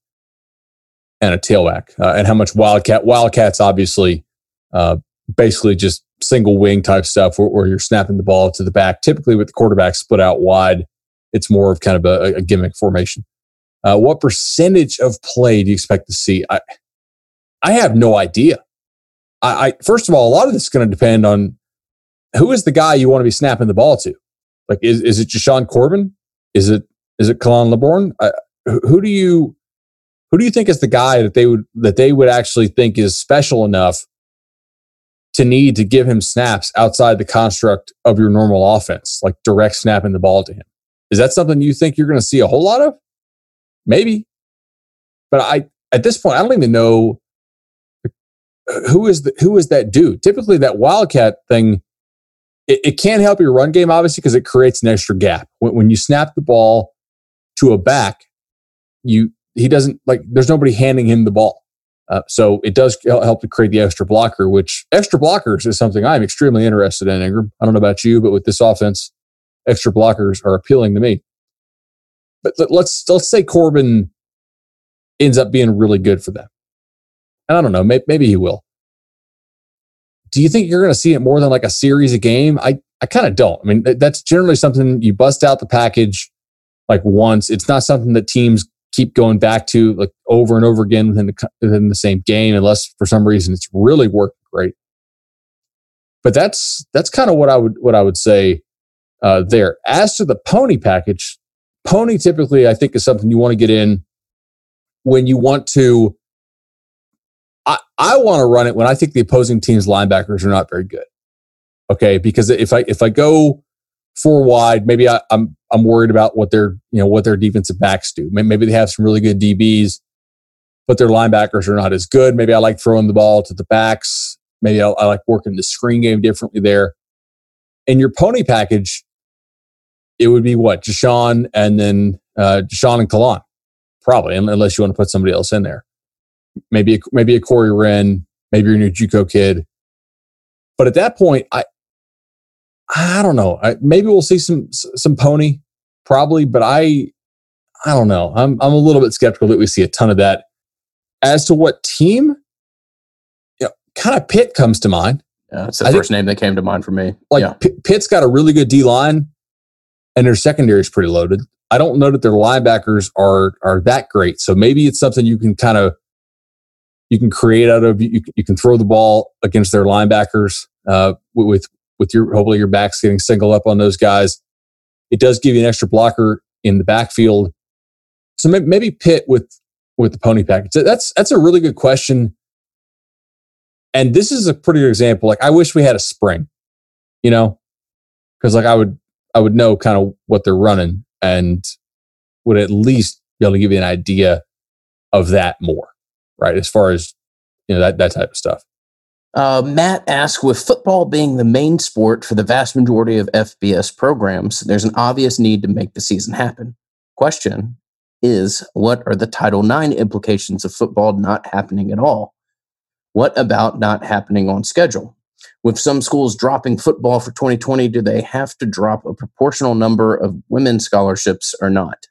and a tailback, uh, and how much wildcat wildcats obviously uh, basically just single wing type stuff where, where, you're snapping the ball to the back, typically with the quarterback split out wide it's more of kind of a, a gimmick formation. Uh, what percentage of play do you expect to see? I, I have no idea. I, I first of all, a lot of this is going to depend on who is the guy you want to be snapping the ball to. Like, is is it Jashaun Corbin? Is it is it Khalan Laborn? Uh, who do you who do you think is the guy that they would that they would actually think is special enough to need to give him snaps outside the construct of your normal offense, like direct snapping the ball to him? Is that something you think you're going to see a whole lot of? Maybe. But I at this point I don't even know who is the, who is that dude. Typically that wildcat thing it, it can't help your run game obviously because it creates an extra gap. When, when you snap the ball to a back, you he doesn't like there's nobody handing him the ball. Uh, so it does help to create the extra blocker, which extra blockers is something I'm extremely interested in, Ingram. I don't know about you, but with this offense, extra blockers are appealing to me. But let's let's say Corbin ends up being really good for them. And I don't know, maybe, maybe he will. Do you think you're going to see it more than like a series a game? I I kind of don't. I mean, that's generally something you bust out the package like once. It's not something that teams keep going back to like over and over again within the within the same game, unless for some reason it's really working great. but that's that's kind of what I would what I would say uh, there. As to the pony package, pony typically I think is something you want to get in when you want to. I, I want to run it when I think the opposing team's linebackers are not very good. Okay, because if I if I go four wide, maybe I, I'm I'm worried about what their you know what their defensive backs do. Maybe they have some really good DBs, but their linebackers are not as good. Maybe I like throwing the ball to the backs. Maybe I, I like working the screen game differently there. In your pony package, it would be what Deshaun and then uh, Deshaun and Khalan, probably, unless you want to put somebody else in there. Maybe a, maybe a Corey Wren, maybe your new JUCO kid. But at that point, I I don't know. I, maybe we'll see some some pony, probably, but I I don't know. I'm I'm a little bit skeptical that we see a ton of that. As to what team, you know, kind of Pitt comes to mind. Yeah, that's the I first think, name that came to mind for me. Like yeah. P- Pitt's got a really good D line, and their secondary is pretty loaded. I don't know that their linebackers are are that great. So maybe it's something you can kind of you can create out of. You, you can throw the ball against their linebackers uh, with with your hopefully your backs getting singled up on those guys. It does give you an extra blocker in the backfield. So maybe, maybe Pitt with with the pony package. That's that's a really good question. And this is a pretty good example. Like I wish we had a spring, you know, because like I would I would know kind of what they're running and would at least be able to give you an idea of that more, right? As far as you know that that type of stuff. Uh, Matt asks, with football being the main sport for the vast majority of FBS programs, there's an obvious need to make the season happen. Question is, what are the Title IX implications of football not happening at all? What about not happening on schedule? With some schools dropping football for 2020, do they have to drop a proportional number of women's scholarships or not?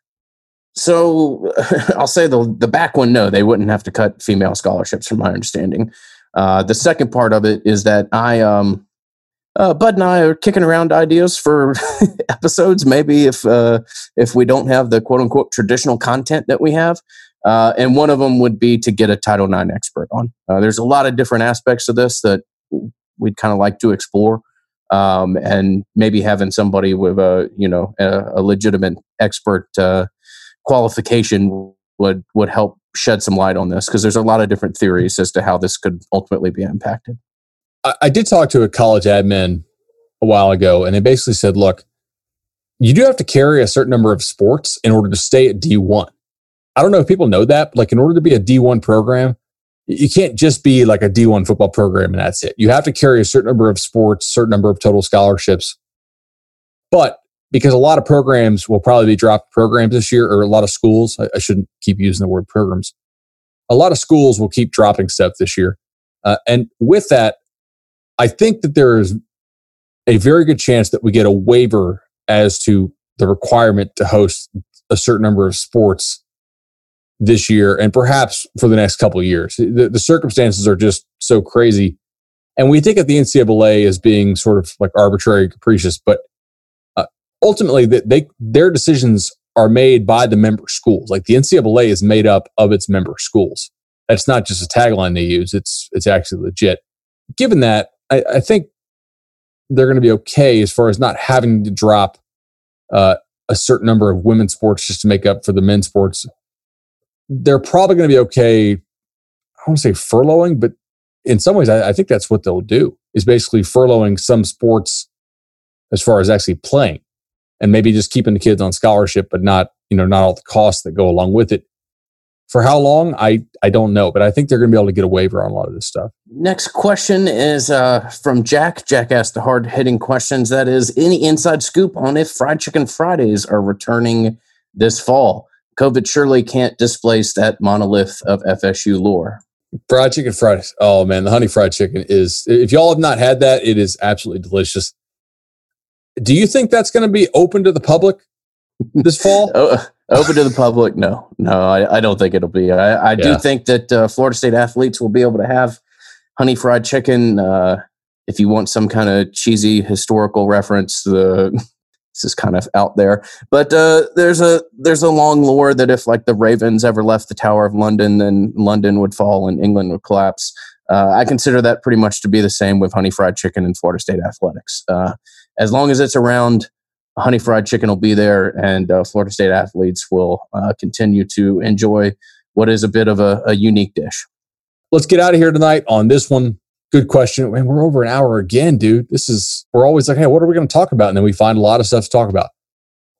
So I'll say the the back one, no, they wouldn't have to cut female scholarships, from my understanding. Uh, the second part of it is that I, um, uh, Bud and I are kicking around ideas for episodes. Maybe if uh, if we don't have the quote unquote traditional content that we have, uh, and one of them would be to get a Title IX expert on. Uh, there's a lot of different aspects of this that we'd kind of like to explore, um, and maybe having somebody with a you know a, a legitimate expert uh, qualification would would help shed some light on this because there's a lot of different theories as to how this could ultimately be impacted. I, I did talk to a college admin a while ago, and they basically said, look, you do have to carry a certain number of sports in order to stay at D1. I don't know if people know that. Like, in order to be a D1 program, you can't just be like a D1 football program and that's it. You have to carry a certain number of sports, certain number of total scholarships. But because a lot of programs will probably be dropped programs this year, or a lot of schools. I, I, shouldn't keep using the word programs. A lot of schools will keep dropping stuff this year. Uh, and with that, I think that there is a very good chance that we get a waiver as to the requirement to host a certain number of sports this year and perhaps for the next couple of years. The, the circumstances are just so crazy. And we think of the NCAA as being sort of like arbitrary, capricious, but ultimately that they their decisions are made by the member schools. Like the NCAA is made up of its member schools. That's not just a tagline they use. It's it's actually legit. Given that, I, I think they're going to be okay as far as not having to drop uh, a certain number of women's sports just to make up for the men's sports. They're probably going to be okay. I don't say furloughing, but in some ways, I, I think that's what they'll do is basically furloughing some sports as far as actually playing and maybe just keeping the kids on scholarship, but not, you know, not all the costs that go along with it. For how long, I, I don't know, but I think they're going to be able to get a waiver on a lot of this stuff. Next question is uh, from Jack. Jack asked the hard hitting questions. That is, any inside scoop on if Fried Chicken Fridays are returning this fall? COVID surely can't displace that monolith of FSU lore. Fried chicken Fridays. Oh man, the honey fried chicken is. If y'all have not had that, it is absolutely delicious. Do you think that's going to be open to the public this fall? oh, open to the public? No, no, I, I don't think it'll be. I, I yeah. do think that uh, Florida State athletes will be able to have honey fried chicken. Uh, if you want some kind of cheesy historical reference, the this is kind of out there, but uh, there's a there's a long lore that if like the Ravens ever left the Tower of London, then London would fall and England would collapse. uh, I consider that pretty much to be the same with Honey Fried Chicken and Florida State Athletics. As long as it's around, Honey Fried Chicken will be there, and uh, Florida State athletes will uh, continue to enjoy what is a bit of a, a unique dish. Let's get out of here tonight on this one. Good question. Man, we're over an hour again, dude. This is, we're always like, hey, what are we going to talk about? And then we find a lot of stuff to talk about.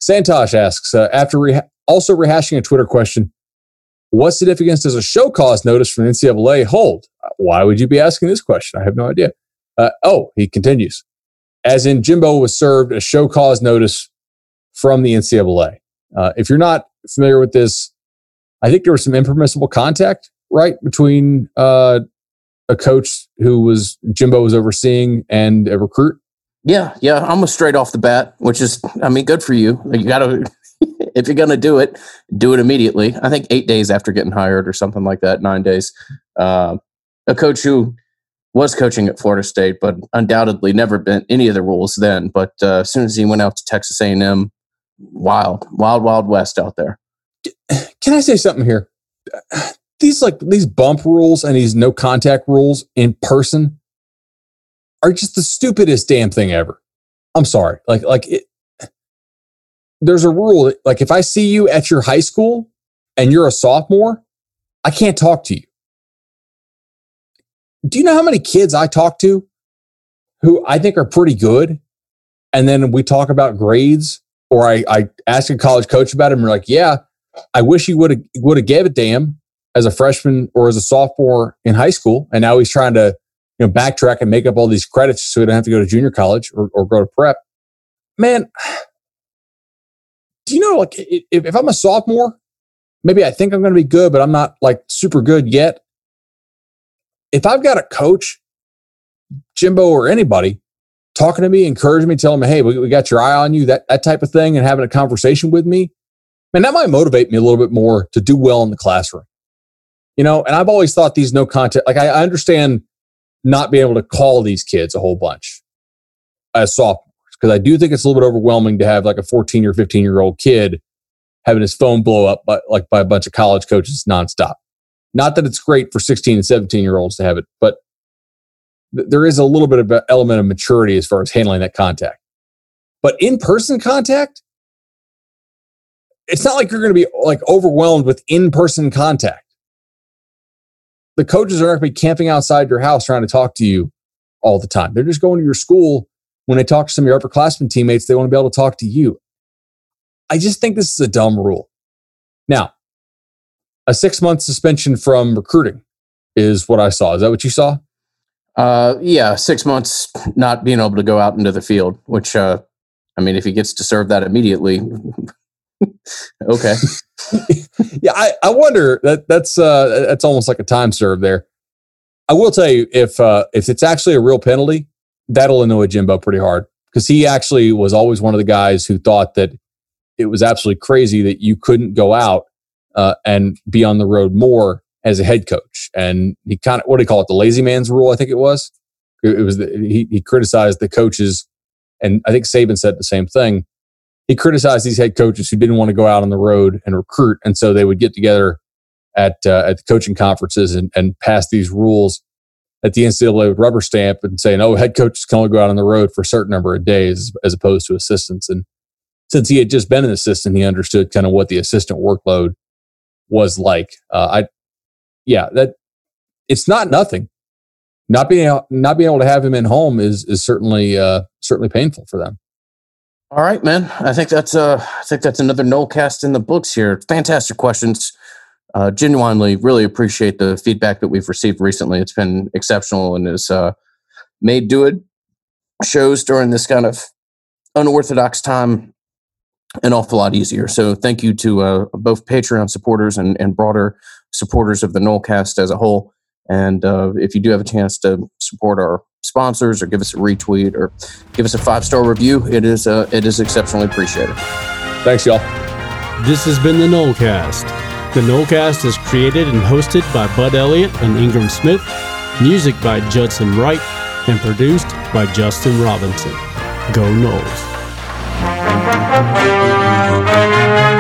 Santosh asks, uh, after reha- also rehashing a Twitter question, what significance does a show cause notice from the NCAA hold? Why would you be asking this question? I have no idea. Uh, oh, he continues. As in, Jimbo was served a show cause notice from the NCAA. Uh, if you're not familiar with this, I think there was some impermissible contact, right, between uh, a coach who was Jimbo was overseeing and a recruit. Yeah, yeah, almost straight off the bat, which is, I mean, good for you. You got to, if you're going to do it, do it immediately. I think eight days after getting hired or something like that, nine days. Uh, a coach who was coaching at Florida State, but undoubtedly never been any of the rules then. But uh, as soon as he went out to Texas A&M, wild, wild, wild west out there. Can I say something here? These like these bump rules and these no contact rules in person are just the stupidest damn thing ever. I'm sorry. Like like it, there's a rule that, like if I see you at your high school and you're a sophomore, I can't talk to you. Do you know how many kids I talk to who I think are pretty good? And then we talk about grades, or I, I ask a college coach about him, and we're like, yeah, I wish he would have would have gave a damn as a freshman or as a sophomore in high school. And now he's trying to, you know, backtrack and make up all these credits so he don't have to go to junior college or, or go to prep. Man, do you know, like, if, if I'm a sophomore, maybe I think I'm going to be good, but I'm not like super good yet if I've got a coach, Jimbo or anybody, talking to me, encouraging me, telling me, hey, we, we got your eye on you, that, that type of thing, and having a conversation with me, man, that might motivate me a little bit more to do well in the classroom. You know, and I've always thought these no contact, like I, I understand not being able to call these kids a whole bunch as sophomores, because I do think it's a little bit overwhelming to have like a 14 or 15 year old kid having his phone blow up by, like by a bunch of college coaches nonstop. Not that it's great for 16 and 17 year olds to have it, but th- there is a little bit of an element of maturity as far as handling that contact. But in person contact, it's not like you're going to be like overwhelmed with in person contact. The coaches are not going to be camping outside your house trying to talk to you all the time. They're just going to your school. When they talk to some of your upperclassmen teammates, they want to be able to talk to you. I just think this is a dumb rule. Now, a six month suspension from recruiting is what I saw. Is that what you saw? Uh, yeah, six months not being able to go out into the field. Which, uh, I mean, if he gets to serve that immediately, okay. yeah, I, I wonder that that's uh, that's almost like a time serve there. I will tell you if uh, if it's actually a real penalty, that'll annoy Jimbo pretty hard because he actually was always one of the guys who thought that it was absolutely crazy that you couldn't go out uh, and be on the road more as a head coach. And he kind of, what do you call it? The lazy man's rule, I think it was. It, was, the, he, he criticized the coaches. And I think Saban said the same thing. He criticized these head coaches who didn't want to go out on the road and recruit. And so they would get together at, uh, at the coaching conferences and, and pass these rules that the NCAA would rubber stamp and saying, "Oh, head coaches can only go out on the road for a certain number of days as opposed to assistants. And since he had just been an assistant, he understood kind of what the assistant workload was like. Uh, I, yeah, that it's not nothing. Not being not being able to have him in home is is certainly uh, certainly painful for them. All right, man. I think that's uh, I think that's another Nolecast in the books here. Fantastic questions. Uh, genuinely, really appreciate the feedback that we've received recently. It's been exceptional and has uh, made do it shows during this kind of unorthodox time an awful lot easier. So thank you to uh, both Patreon supporters and, and broader supporters of the Nolecast as a whole. And uh, if you do have a chance to support our sponsors or give us a retweet or give us a five star review, it is uh, it is exceptionally appreciated. Thanks, y'all. This has been the Nolecast. The Nolecast is created and hosted by Bud Elliott and Ingram Smith, music by Judson Wright, and produced by Justin Robinson. Go Noles. thank you.